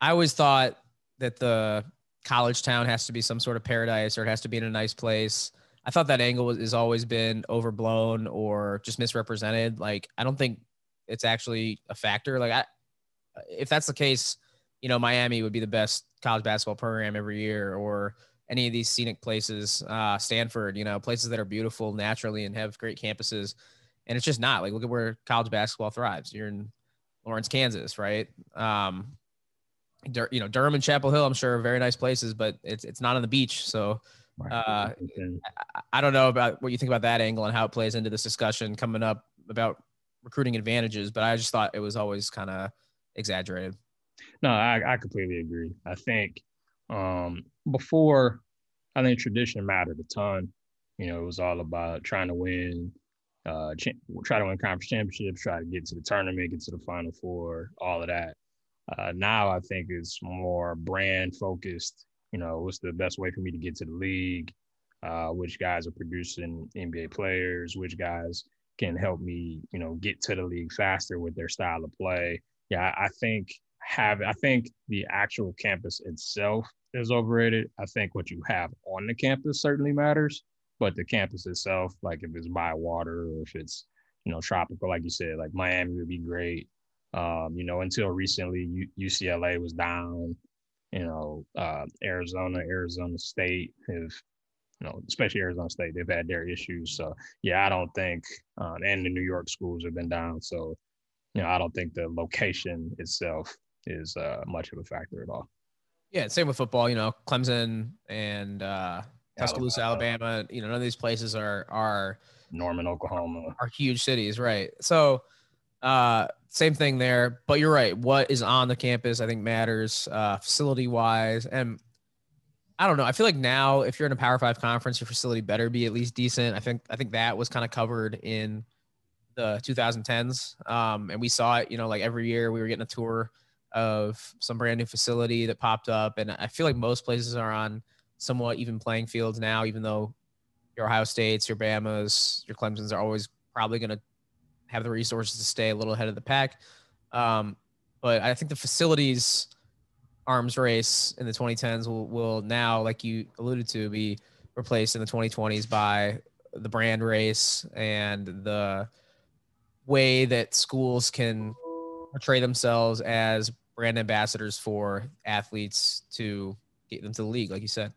I always thought that the college town has to be some sort of paradise or it has to be in a nice place. I thought that angle has always been overblown or just misrepresented. Like, I don't think it's actually a factor. Like, I, if that's the case, you know, Miami would be the best college basketball program every year, or any of these scenic places, uh, Stanford, you know, places that are beautiful naturally and have great campuses. And it's just not like, look at where college basketball thrives. You're in Lawrence, Kansas, right? Um, Dur- you know, Durham and Chapel Hill, I'm sure are very nice places, but it's it's not on the beach. So uh, I don't know about what you think about that angle and how it plays into this discussion coming up about recruiting advantages, but I just thought it was always kind of exaggerated. No, I, I completely agree. I think um, before, I think tradition mattered a ton. You know, it was all about trying to win, uh, try to win conference championships, try to get to the tournament, get to the final four, all of that. Uh, now I think it's more brand focused. You know, what's the best way for me to get to the league? Uh, which guys are producing NBA players? Which guys can help me, you know, get to the league faster with their style of play? Yeah, I think have I think the actual campus itself is overrated. I think what you have on the campus certainly matters, but the campus itself, like if it's by water or if it's you know tropical, like you said, like Miami would be great. Um, you know, until recently, U- UCLA was down. You know, uh, Arizona, Arizona State have, you know, especially Arizona State, they've had their issues. So yeah, I don't think, uh, and the New York schools have been down. So, you know, I don't think the location itself is uh, much of a factor at all. Yeah, same with football. You know, Clemson and uh, Tuscaloosa, Alabama. Alabama. You know, none of these places are are Norman, Oklahoma, are huge cities, right? So uh, same thing there, but you're right. What is on the campus, I think, matters uh, facility wise. And I don't know. I feel like now, if you're in a Power Five conference, your facility better be at least decent. I think I think that was kind of covered in the 2010s, um, and we saw it. You know, like every year we were getting a tour of some brand new facility that popped up, and I feel like most places are on somewhat even playing fields now. Even though your Ohio States, your Bama's, your Clemson's are always probably going to have the resources to stay a little ahead of the pack. Um, but I think the facilities arms race in the 2010s will, will now, like you alluded to, be replaced in the 2020s by the brand race and the way that schools can portray themselves as brand ambassadors for athletes to get them to the league, like you said.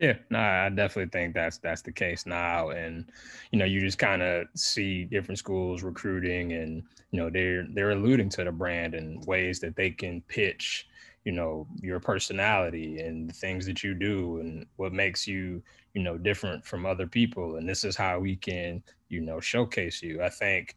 Yeah, no, I definitely think that's that's the case now, and you know, you just kind of see different schools recruiting, and you know, they're they're alluding to the brand in ways that they can pitch, you know, your personality and the things that you do, and what makes you, you know, different from other people, and this is how we can, you know, showcase you. I think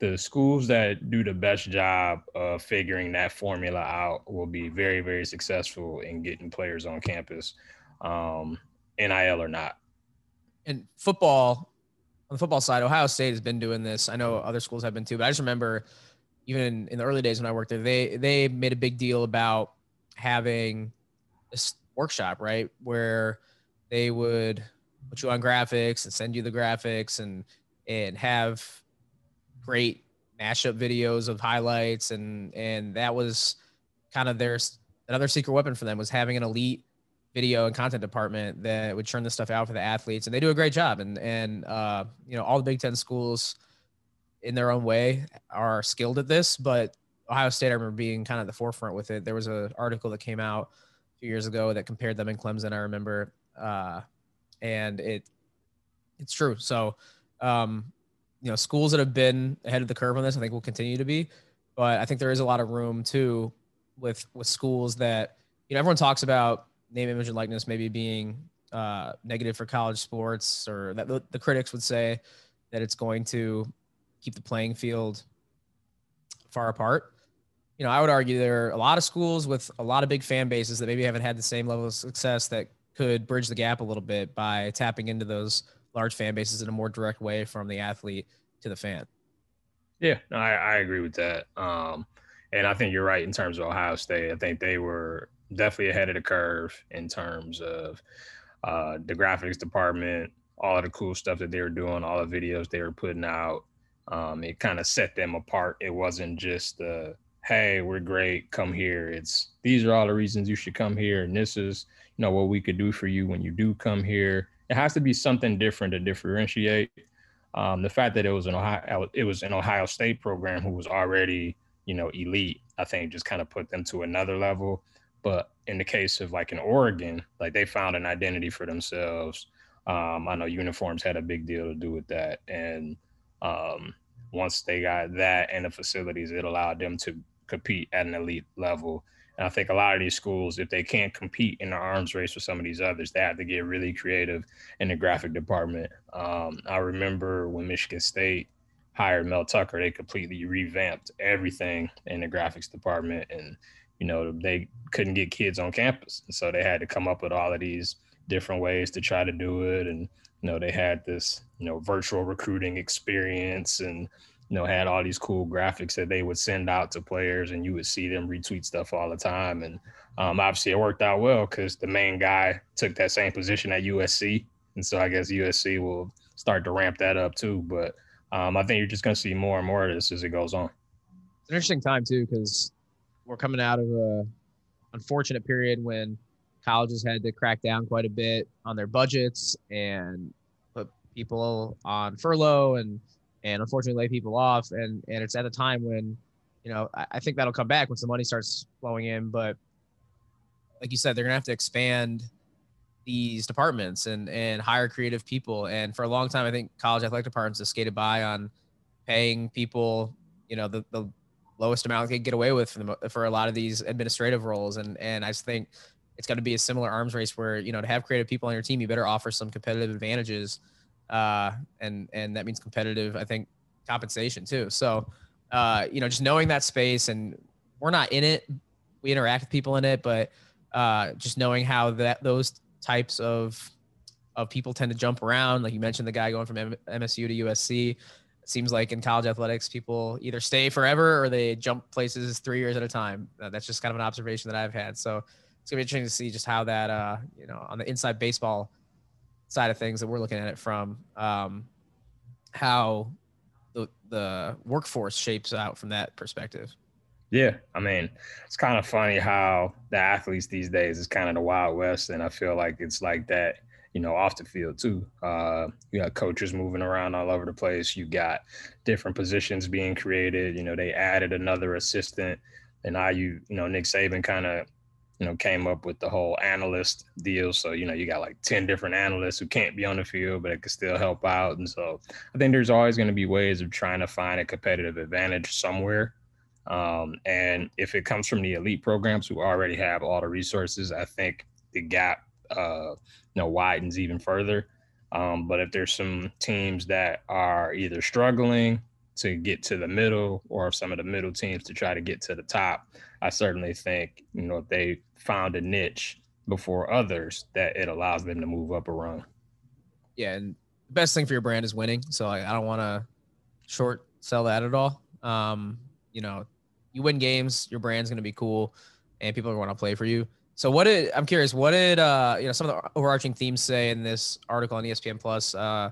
the schools that do the best job of figuring that formula out will be very, very successful in getting players on campus um, NIL or not. And football, on the football side, Ohio State has been doing this. I know other schools have been too, but I just remember even in, the early days when I worked there, they they made a big deal about having this workshop, right, where they would put you on graphics and send you the graphics and and have great mashup videos of highlights, and and that was kind of their another secret weapon for them was having an elite video and content department that would churn this stuff out for the athletes, and they do a great job. And and uh, you know all the Big Ten schools in their own way are skilled at this, but Ohio State, I remember being kind of the forefront with it. There was an article that came out a few years ago that compared them and Clemson. I remember, uh, and it it's true. So, um, you know, schools that have been ahead of the curve on this, I think will continue to be. But I think there is a lot of room too with with schools that you know everyone talks about name, image, and likeness maybe being uh, negative for college sports, or that the, the critics would say that it's going to keep the playing field far apart you know, I would argue there are a lot of schools with a lot of big fan bases that maybe haven't had the same level of success that could bridge the gap a little bit by tapping into those large fan bases in a more direct way from the athlete to the fan. Yeah, I, I agree with that. Um, and I think you're right in terms of Ohio State. I think they were definitely ahead of the curve in terms of uh, the graphics department, all of the cool stuff that they were doing, all the videos they were putting out. Um, it kind of set them apart. It wasn't just hey, we're great, come here. It's these are all the reasons you should come here, and this is you know what we could do for you when you do come here. It has to be something different to differentiate. Um, the fact that it was an Ohio, it was an Ohio State program who was already you know elite, I think just kind of put them to another level. But in the case of like in Oregon, like they found an identity for themselves. Um, I know uniforms had a big deal to do with that, and um, once they got that and the facilities, it allowed them to compete at an elite level. And I think a lot of these schools, if they can't compete in the arms race with some of these others, they have to get really creative in the graphic department. Um, I remember when Michigan State hired Mel Tucker, they completely revamped everything in the graphics department. And, you know, they couldn't get kids on campus. And so they had to come up with all of these different ways to try to do it. And, you know, they had this, you know, virtual recruiting experience and, you know, had all these cool graphics that they would send out to players, and you would see them retweet stuff all the time. And um, obviously, it worked out well because the main guy took that same position at USC, and so I guess USC will start to ramp that up too. But um, I think you're just going to see more and more of this as it goes on. It's an interesting time too because we're coming out of a unfortunate period when colleges had to crack down quite a bit on their budgets and put people on furlough and and unfortunately lay people off. And and it's at a time when, you know, I, I think that'll come back once the money starts flowing in. But like you said, they're gonna have to expand these departments and and hire creative people. And for a long time, I think college athletic departments have skated by on paying people, you know, the, the lowest amount they can get away with for, the, for a lot of these administrative roles. And and I just think it's going to be a similar arms race where you know to have creative people on your team, you better offer some competitive advantages uh, and and that means competitive. I think compensation too. So, uh, you know, just knowing that space, and we're not in it. We interact with people in it, but uh, just knowing how that those types of of people tend to jump around. Like you mentioned, the guy going from MSU to USC. Seems like in college athletics, people either stay forever or they jump places three years at a time. Uh, that's just kind of an observation that I've had. So it's gonna be interesting to see just how that, uh, you know, on the inside baseball side of things that we're looking at it from, um, how the the workforce shapes out from that perspective. Yeah, I mean, it's kind of funny how the athletes these days is kind of the wild west, and I feel like it's like that, you know, off the field too. Uh, you got coaches moving around all over the place. You got different positions being created. You know, they added another assistant, and now you, you know, Nick Saban kind of you know, came up with the whole analyst deal. So, you know, you got like 10 different analysts who can't be on the field, but it can still help out. And so I think there's always going to be ways of trying to find a competitive advantage somewhere. Um, and if it comes from the elite programs who already have all the resources, I think the gap, uh, you know, widens even further. Um, but if there's some teams that are either struggling to get to the middle or some of the middle teams to try to get to the top, I certainly think, you know, if they found a niche before others, that it allows them to move up a rung. Yeah. And the best thing for your brand is winning. So I, I don't want to short sell that at all. Um, you know, you win games, your brand's going to be cool and people are going to play for you. So what did, I'm curious, what did, uh, you know, some of the overarching themes say in this article on ESPN plus, uh,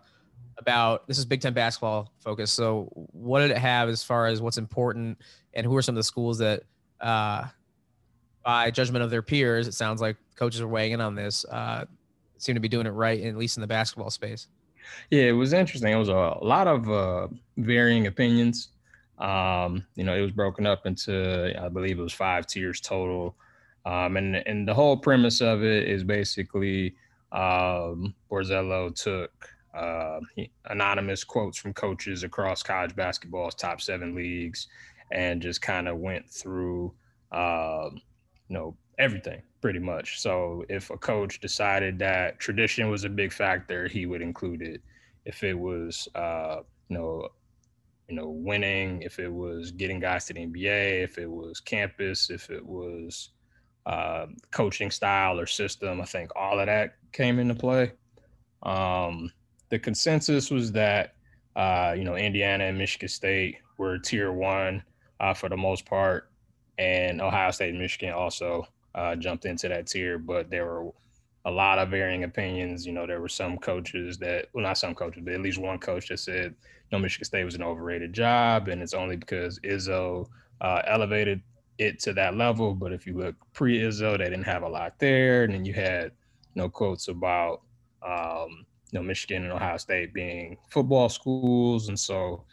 about this is Big Ten basketball focus. So, what did it have as far as what's important, and who are some of the schools that, uh, by judgment of their peers, it sounds like coaches are weighing in on this, uh, seem to be doing it right, at least in the basketball space. Yeah, it was interesting. It was a lot of uh, varying opinions. Um, you know, it was broken up into, I believe it was five tiers total. Um, and, and the whole premise of it is basically um, Borzello took uh, anonymous quotes from coaches across college basketball's top seven leagues and just kind of went through, uh, you know, everything pretty much. So if a coach decided that tradition was a big factor, he would include it. If it was, uh, you know, you know, winning, if it was getting guys to the NBA, if it was campus, if it was uh, coaching style or system, I think all of that came into play. Um, the consensus was that uh, you know Indiana and Michigan State were tier one uh, for the most part, and Ohio State and Michigan also uh, jumped into that tier. But there were a lot of varying opinions. You know, there were some coaches that, well, not some coaches, but at least one coach that said, you know, Michigan State was an overrated job, and it's only because Izzo uh, elevated it to that level. But if you look pre Izzo, they didn't have a lot there, and then you had know quotes about um, you know Michigan and Ohio State being football schools, and so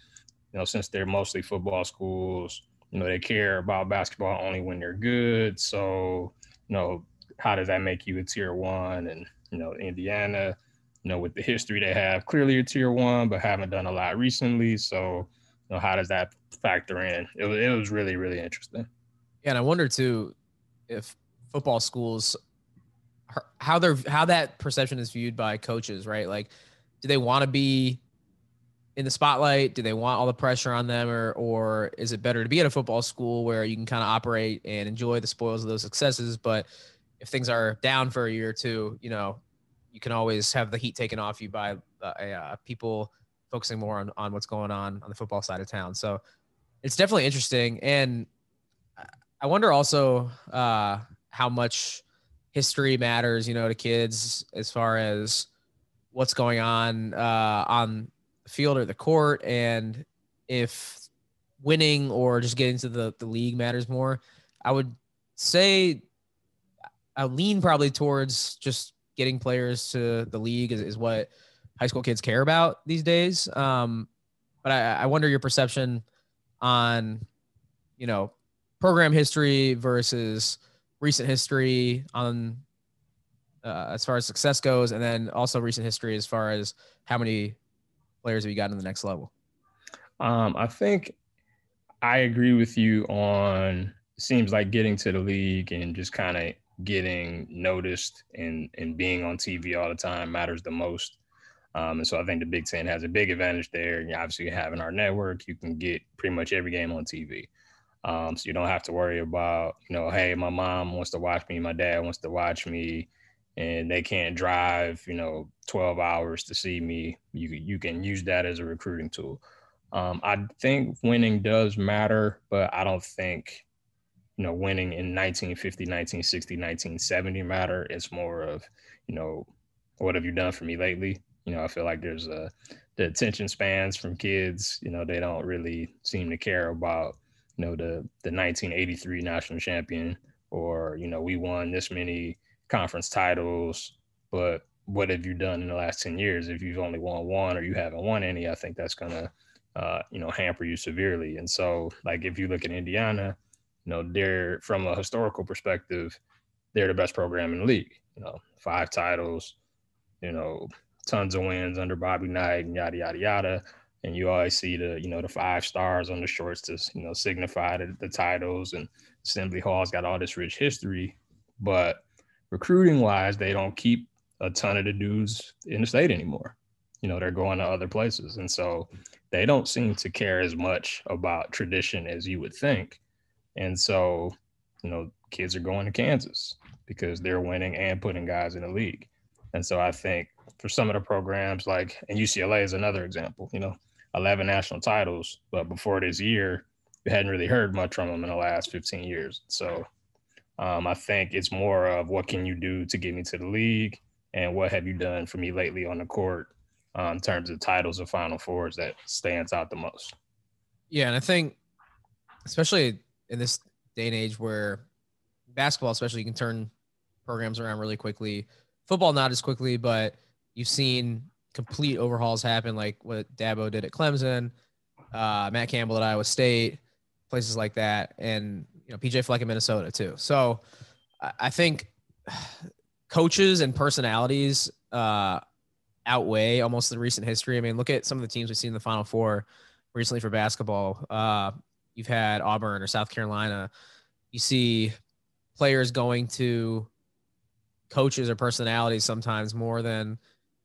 you know since they're mostly football schools, you know they care about basketball only when they're good. So you know how does that make you a tier one? And you know Indiana, you know with the history they have, clearly a tier one, but haven't done a lot recently. So you know how does that factor in? It was it was really really interesting. Yeah, and I wonder too if football schools how they're how that perception is viewed by coaches, right? Like, do they want to be in the spotlight? Do they want all the pressure on them, or or is it better to be at a football school where you can kind of operate and enjoy the spoils of those successes? But if things are down for a year or two, you know, you can always have the heat taken off you by uh, uh, people focusing more on on what's going on on the football side of town. So it's definitely interesting, and I wonder also uh, how much history matters, you know, to kids as far as what's going on uh, on the field or the court, and if winning or just getting to the the league matters more. I would say I lean probably towards just getting players to the league is, is what high school kids care about these days. Um, but I, I wonder your perception on, you know, program history versus recent history on uh, as far as success goes, and then also recent history as far as how many players have you gotten to the next level? Um, I think I agree with you on seems like getting to the league and just kind of getting noticed and and being on TV all the time matters the most. Um, and so I think the Big Ten has a big advantage there. Obviously having our network, you can get pretty much every game on TV. Um, so you don't have to worry about, you know, hey, my mom wants to watch me, my dad wants to watch me, and they can't drive, you know, 12 hours to see me. You you can use that as a recruiting tool. Um, I think winning does matter, but I don't think, you know, winning in 1950, 1960, 1970 matter. It's more of, you know, what have you done for me lately? You know, I feel like there's a the attention spans from kids. You know, they don't really seem to care about you know, the the 1983 national champion, or you know, we won this many conference titles, but what have you done in the last 10 years? If you've only won one or you haven't won any, I think that's gonna uh, you know, hamper you severely. And so, like, if you look at Indiana, you know, they're from a historical perspective, they're the best program in the league. You know, five titles, you know, tons of wins under Bobby Knight and yada yada yada and you always see the you know the five stars on the shorts to you know signify the, the titles and assembly hall's got all this rich history. But recruiting wise they don't keep a ton of the dudes in the state anymore. You know they're going to other places. And so they don't seem to care as much about tradition as you would think. And so you know kids are going to kansas because they're winning and putting guys in the league. And so i think for some of the programs like and ucla is another example you know 11 national titles, but before this year, we hadn't really heard much from them in the last 15 years. So um, I think it's more of what can you do to get me to the league and what have you done for me lately on the court uh, in terms of titles of Final Fours that stands out the most. Yeah, and I think especially in this day and age where basketball, especially, you can turn programs around really quickly. Football, not as quickly, but you've seen complete overhauls happen, like what Dabo did at Clemson, uh, Matt Campbell at Iowa State, places like that, and you know PJ Fleck in Minnesota too. So I, think coaches and personalities uh, outweigh almost the recent history. I mean, look at some of the teams we've seen in the Final Four recently for basketball. Uh, you've had Auburn or South Carolina. You see players going to coaches or personalities sometimes more than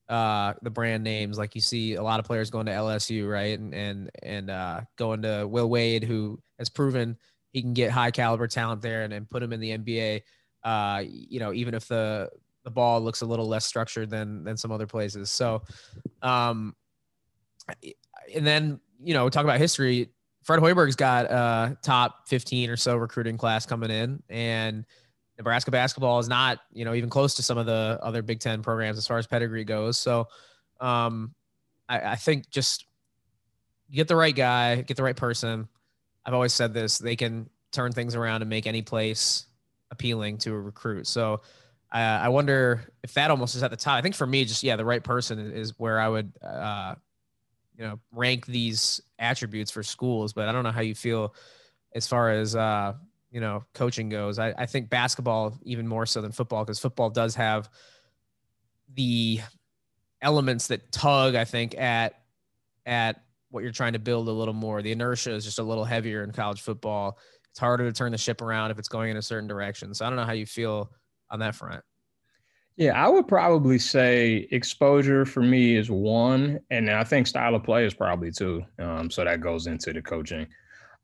uh, the brand names. Like you see a lot of players going to LSU, right? And and and uh, going to Will Wade, who has proven he can get high caliber talent there and, and put him in the NBA. Uh, you know, even if the the ball looks a little less structured than than some other places. So, um, and then you know, talk about history. Fred Hoiberg's got a top 15 or so recruiting class coming in, and Nebraska basketball is not, you know, even close to some of the other Big Ten programs as far as pedigree goes. So, um, I, I think just get the right guy, get the right person. I've always said this: they can turn things around and make any place appealing to a recruit. So, uh, I wonder if that almost is at the top. I think for me, just yeah, the right person is where I would, uh, you know, rank these attributes for schools. But I don't know how you feel as far as uh, you know coaching goes. I, I think basketball even more so than football because football does have the elements that tug. I think at at what you're trying to build a little more. The inertia is just a little heavier in college football. It's harder to turn the ship around if it's going in a certain direction. So I don't know how you feel on that front. Yeah, I would probably say exposure for me is one, and I think style of play is probably two. Um, so that goes into the coaching.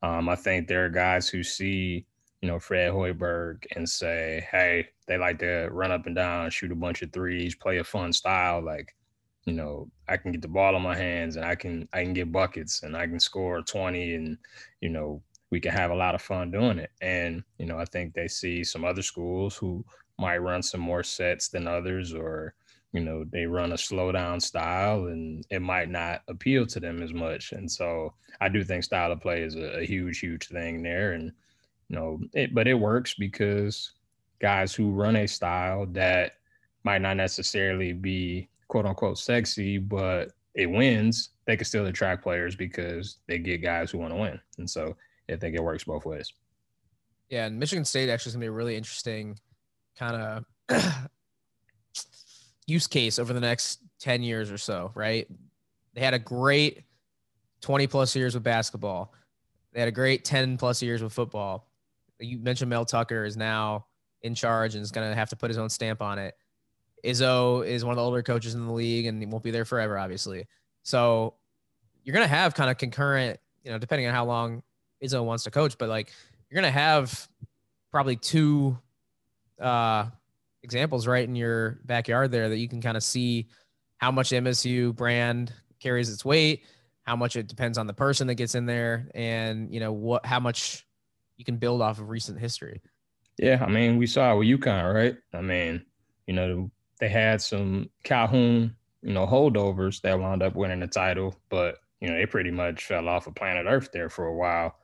Um, I think there are guys who see you know, Fred Hoiberg and say, hey, they like to run up and down, shoot a bunch of threes, play a fun style. Like, you know, I can get the ball in my hands and I can I can get buckets and I can score 20 and, you know, we can have a lot of fun doing it. And, you know, I think they see some other schools who might run some more sets than others or, you know, they run a slow down style and it might not appeal to them as much. And so I do think style of play is a, a huge, huge thing there. And you know, it, but it works because guys who run a style that might not necessarily be quote unquote sexy, but it wins, they can still attract players because they get guys who want to win. And so I think it works both ways. Yeah, and Michigan State actually is gonna be a really interesting kind of use case over the next 10 years or so, right? They had a great 20 plus years with basketball. They had a great 10 plus years with football you mentioned Mel Tucker is now in charge and is going to have to put his own stamp on it. Izzo is one of the older coaches in the league and he won't be there forever, obviously. So you're going to have kind of concurrent, you know, depending on how long Izzo wants to coach, but like you're going to have probably two uh, examples right in your backyard there that you can kind of see how much MSU brand carries its weight, how much it depends on the person that gets in there, and you know what how much you can build off of recent history. Yeah, I mean, we saw it with UConn, right? I mean, you know, they had some Calhoun, you know, holdovers that wound up winning the title, but you know, they pretty much fell off of planet Earth there for a while.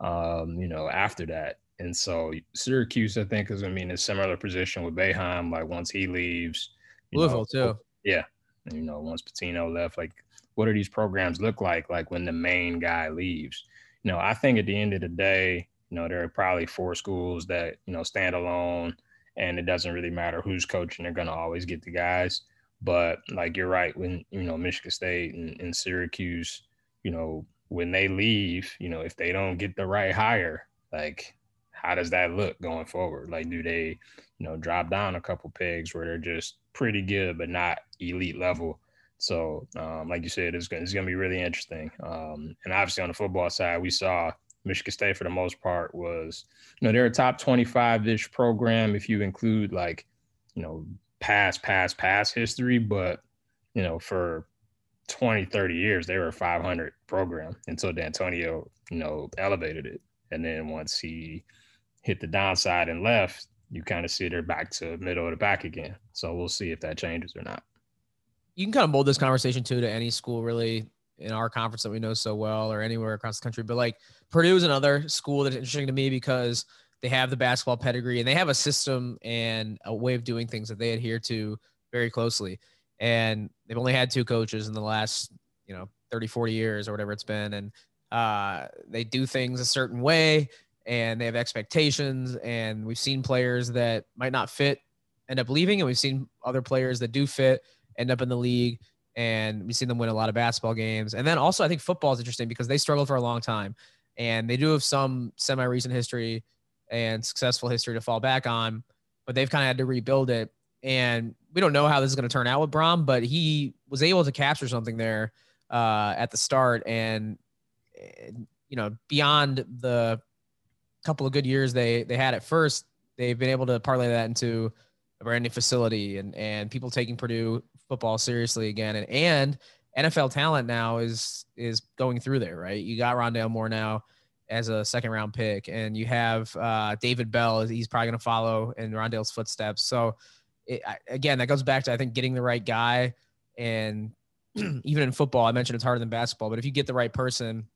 Um, you know, after that. And so Syracuse, I think, is gonna be in a similar position with Boeheim. Like once he leaves, Louisville know, too. Yeah. You know, once Pitino left, like what do these programs look like like when the main guy leaves? You know, I think at the end of the day, you know, there are probably four schools that, you know, stand alone and it doesn't really matter who's coaching, they're gonna always get the guys. But like you're right, when you know, Michigan State and, and Syracuse, you know, when they leave, you know, if they don't get the right hire, like how does that look going forward? Like, do they, you know, drop down a couple pegs where they're just pretty good but not elite level? So, um, like you said, it's gonna, it's gonna be really interesting. Um, and obviously on the football side, we saw Michigan State for the most part was, you know, they're a top 25 ish program if you include like, you know, past, past, past history. But, you know, for 20, 30 years, they were a 500 program until D'Antonio, you know, elevated it. And then once he hit the downside and left, you kind of see they're back to middle of the back again. So we'll see if that changes or not. you can kind of mold this conversation too to any school really in our conference that we know so well or anywhere across the country. But like Purdue is another school that's interesting to me because they have the basketball pedigree and they have a system and a way of doing things that they adhere to very closely. And they've only had two coaches in the last, you know, 30, 40 years or whatever it's been. And uh, they do things a certain way and they have expectations. And we've seen players that might not fit end up leaving, and we've seen other players that do fit end up in the league. And we've seen them win a lot of basketball games. And then also, I think football is interesting because they struggled for a long time and they do have some semi recent history and successful history to fall back on, but they've kind of had to rebuild it. And we don't know how this is going to turn out with Brohm, but he was able to capture something there uh, at the start. And, you know, beyond the couple of good years they, they had at first, they've been able to parlay that into a brand new facility and, and people taking Purdue football seriously again. And, and NFL talent now is, is going through there, right? You got Rondale Moore now as a second round pick. And you have uh, David Bell. He's probably going to follow in Rondale's footsteps. So it, again, that goes back to I think getting the right guy. And even in football, I mentioned it's harder than basketball, but if you get the right person,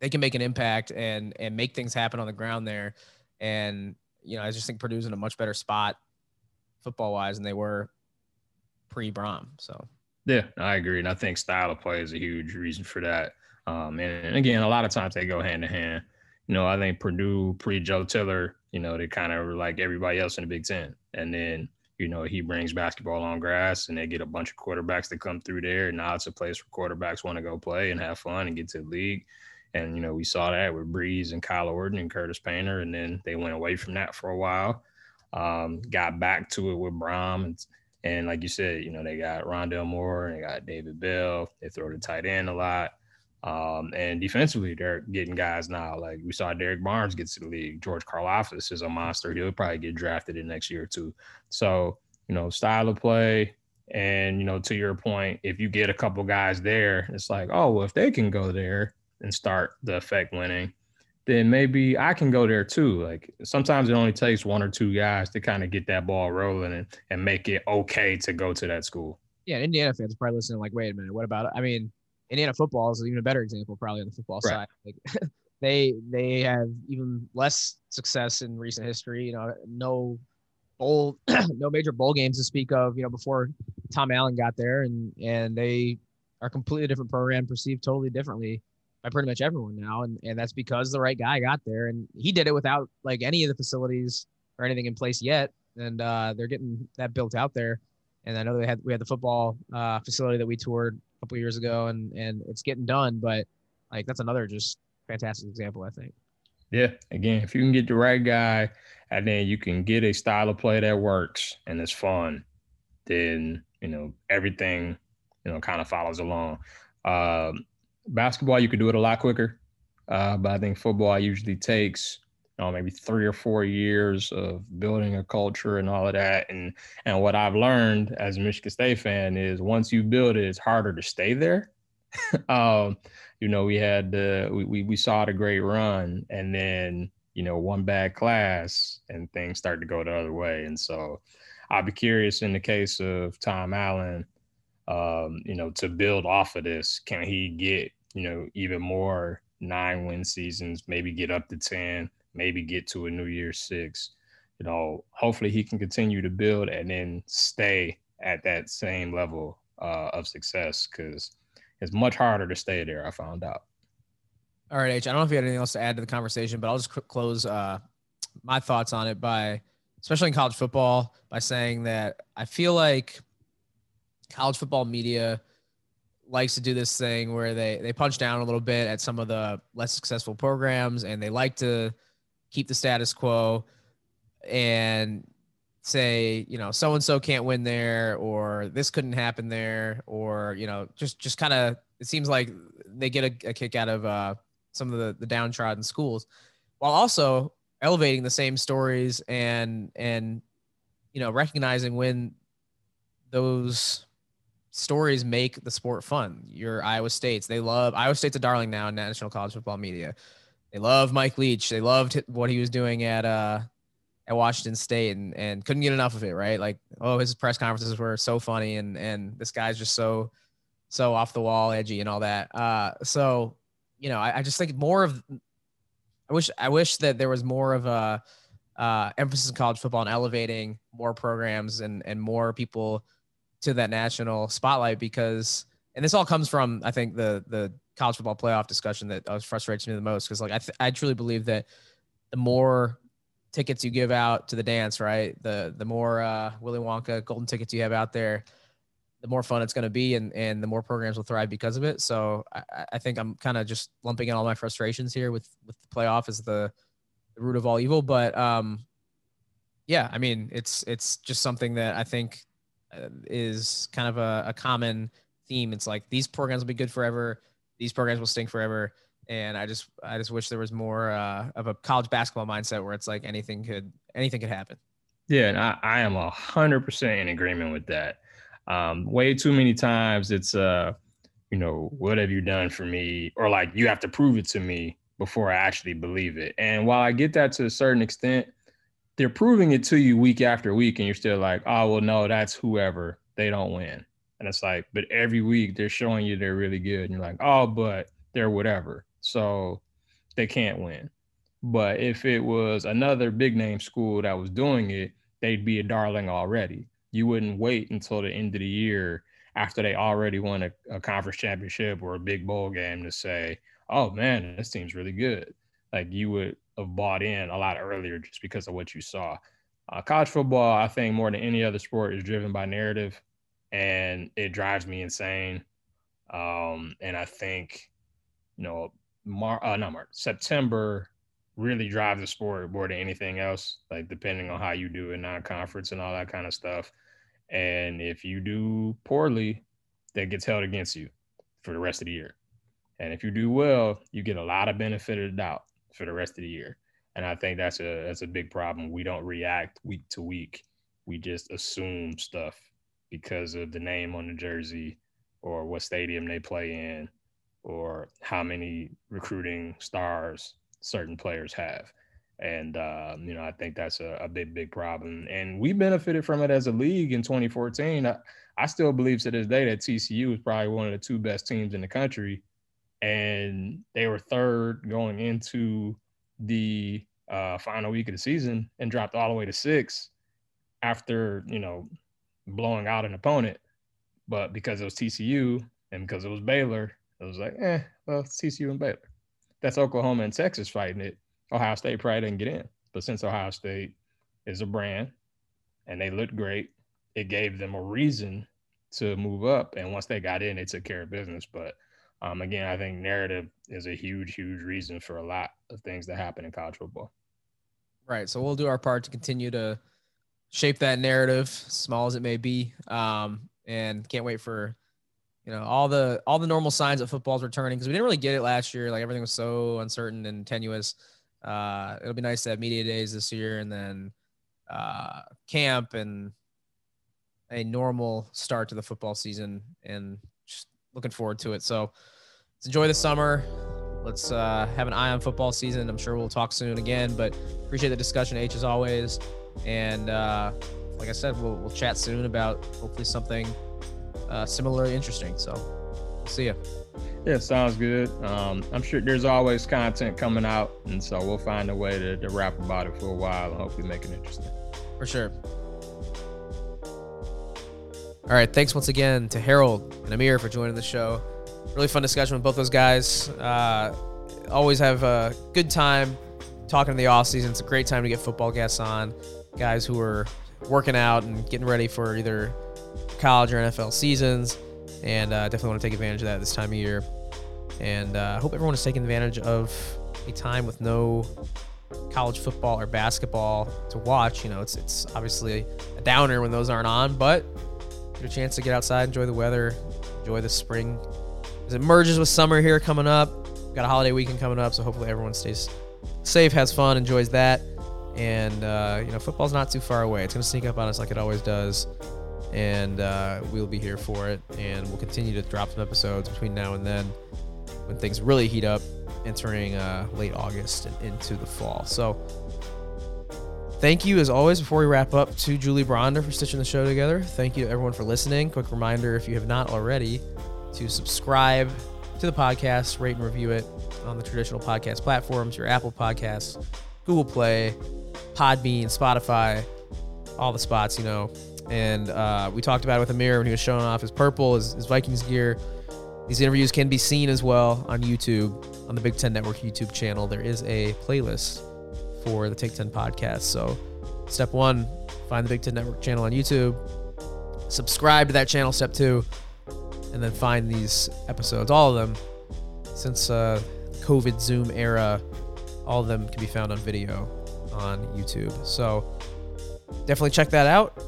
they can make an impact and and make things happen on the ground there. And you know, I just think Purdue's in a much better spot football wise than they were pre Brohm. So yeah, I agree, and I think style of play is a huge reason for that. Um, and, again, a lot of times they go hand in hand. You know, I think Purdue pre Joe Tiller, you know, they kind of like everybody else in the Big Ten. And then, you know, he brings basketball on grass and they get a bunch of quarterbacks that come through there. And now it's a place where quarterbacks want to go play and have fun and get to the league. And, you know, we saw that with Brees and Kyle Orton and Curtis Painter. And then they went away from that for a while. Um, got back to it with Brohm. And, and like you said, you know, they got Rondale Moore and they got David Bell. They throw the tight end a lot. Um, and defensively, they're getting guys now. Like we saw Derrick Barnes get to the league. George Karlaftis is a monster. He'll probably get drafted in next year too. So, you know, style of play. And, you know, to your point, if you get a couple guys there, it's like, oh, well, if they can go there and start the effect winning, then maybe I can go there too. Like sometimes it only takes one or two guys to kind of get that ball rolling and, and make it okay to go to that school. Yeah, Indiana fans are probably listening like, wait a minute, what about it? I mean, Indiana football is even a better example, probably on the football right. side. Like, they they have even less success in recent history. You know, no bowl, no major bowl games to speak of. You know, before Tom Allen got there, and and they are completely different program, perceived totally differently by pretty much everyone now, and and that's because the right guy got there, and he did it without like any of the facilities or anything in place yet, and uh, they're getting that built out there. And I know they had we had the football uh, facility that we toured a couple years ago, and and it's getting done. But like that's another just fantastic example, I think. Yeah, again, if you can get the right guy, and then you can get a style of play that works and it's fun, then you know everything you know kind of follows along. Um, basketball, you could do it a lot quicker, uh, but I think football usually takes you know, maybe three or four years of building a culture and all of that. And and what I've learned as a Michigan State fan is once you build it, it's harder to stay there. um, you know, we had the we, we we saw the great run, and then you know one bad class, and things start to go the other way. And so, I'll be curious in the case of Tom Allen, um, you know, to build off of this, can he get you know even more nine win seasons, maybe get up to ten? maybe get to a New Year Six. You know, hopefully he can continue to build and then stay at that same level uh, of success because it's much harder to stay there. I found out. All right, H. I don't know if you had anything else to add to the conversation, but I'll just close uh, my thoughts on it by, especially in college football, by saying that I feel like college football media likes to do this thing where they they punch down a little bit at some of the less successful programs, and they like to keep the status quo and say you know so and so can't win there or this couldn't happen there or you know just just kind of it seems like they get a, a kick out of uh, some of the, the downtrodden schools while also elevating the same stories and and you know recognizing when those stories make the sport fun your iowa states they love iowa state's a darling now in national college football media they love Mike Leach. They loved what he was doing at uh, at Washington State and and couldn't get enough of it. Right, like oh his press conferences were so funny and and this guy's just so so off the wall, edgy, and all that. Uh, so you know, I, I just think more of. I wish I wish that there was more of a uh, emphasis in college football and elevating more programs and and more people to that national spotlight because and this all comes from I think the the college football playoff discussion that was frustrates me the most because like I th- I truly believe that the more tickets you give out to the dance right the the more uh, Willy Wonka golden tickets you have out there the more fun it's going to be and and the more programs will thrive because of it so I, I think I'm kind of just lumping in all my frustrations here with with the playoff as the the root of all evil. But um, yeah, I mean, it's it's just something that I think uh, is kind of a, a common theme. It's like these programs will be good forever. These programs will stink forever. And I just I just wish there was more uh, of a college basketball mindset where it's like anything could anything could happen. Yeah, and I, I am a hundred percent in agreement with that. Um, way too many times it's uh, you know, what have you done for me? Or like you have to prove it to me before I actually believe it. And while I get that to a certain extent, they're proving it to you week after week, and you're still like, oh, well, no, that's whoever. They don't win. And it's like, but every week they're showing you they're really good. And you're like, oh, but they're whatever. So they can't win. But if it was another big name school that was doing it, they'd be a darling already. You wouldn't wait until the end of the year after they already won a, a conference championship or a big bowl game to say, oh man, this team's really good. Like you would have bought in a lot earlier just because of what you saw. Uh, college football, I think more than any other sport, is driven by narrative, and it drives me insane. Um, and I think, you know, Mar, uh, not September really drives the sport more than anything else. Like depending on how you do it, non-conference and all that kind of stuff. And if you do poorly, that gets held against you for the rest of the year. And if you do well, you get a lot of benefit of the doubt for the rest of the year. And I think that's a that's a big problem. We don't react week to week. We just assume stuff because of the name on the jersey or what stadium they play in or how many recruiting stars certain players have. And, uh, you know, I think that's a, a, big, big problem. And we benefited from it as a league in 2014. I, I still believe to this day that TCU is probably one of the two best teams in the country and they were third going into the uh, final week of the season and dropped all the way to six after you know blowing out an opponent. But because it was TCU and because it was Baylor, it was like, eh, well, it's TCU and Baylor. That's Oklahoma and Texas fighting it. Ohio State probably didn't get in, but since Ohio State is a brand and they looked great, it gave them a reason to move up. And once they got in, they took care of business. But um, again, I think narrative is a huge, huge reason for a lot of things that happen in college football. Right. So we'll do our part to continue to shape that narrative, small as it may be. Um, and can't wait for you know all the all the normal signs that football's returning because we didn't really get it last year. Like everything was so uncertain and tenuous. Uh, it'll be nice to have media days this year and then uh, camp and a normal start to the football season and looking forward to it. So let's enjoy the summer. Let's uh, have an eye on football season. I'm sure we'll talk soon again, but appreciate the discussion, H, as always. And uh, like I said, we'll, we'll chat soon about hopefully something uh, similarly interesting. So see ya. Yeah, sounds good. Um, I'm sure there's always content coming out, and so we'll find a way to, to rap about it for a while and hopefully make it interesting. For sure. All right. Thanks once again to Harold and Ihmir for joining the show. Really fun discussion with both those guys. Uh, always have a good time talking in the off season. It's a great time to get football guests on, guys who are working out and getting ready for either college or NFL seasons. And uh, definitely want to take advantage of that this time of year. And uh, I hope everyone is taking advantage of a time with no college football or basketball to watch. You know, it's it's obviously a downer when those aren't on, but get a chance to get outside, enjoy the weather, enjoy the spring. As it merges with summer here coming up, got a holiday weekend coming up, so hopefully everyone stays safe, has fun, enjoys that. And, uh, you know, football's not too far away. It's going to sneak up on us like it always does. And uh, we'll be here for it. And we'll continue to drop some episodes between now and then when things really heat up, entering uh, late August and into the fall. So, Thank you, as always, before we wrap up, to Julie Bronder for stitching the show together. Thank you to everyone for listening. Quick reminder if you have not already, to subscribe to the podcast, rate and review it on the traditional podcast platforms, your Apple Podcasts, Google Play, Podbean, Spotify, all the spots, you know. And uh, we talked about it with Ihmir when he was showing off his purple, his, his Vikings gear. These interviews can be seen as well on YouTube, on the Big Ten Network YouTube channel. There is a playlist for the Take 10 podcast. So, step one, find the Big Ten Network channel on YouTube, subscribe to that channel, step two, and then find these episodes, all of them, since uh, COVID Zoom era, all of them can be found on video on YouTube. So, definitely check that out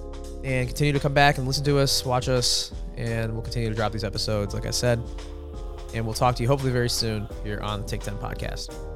and continue to come back and listen to us, watch us, and we'll continue to drop these episodes, like I said. And we'll talk to you hopefully very soon here on the Take 10 podcast.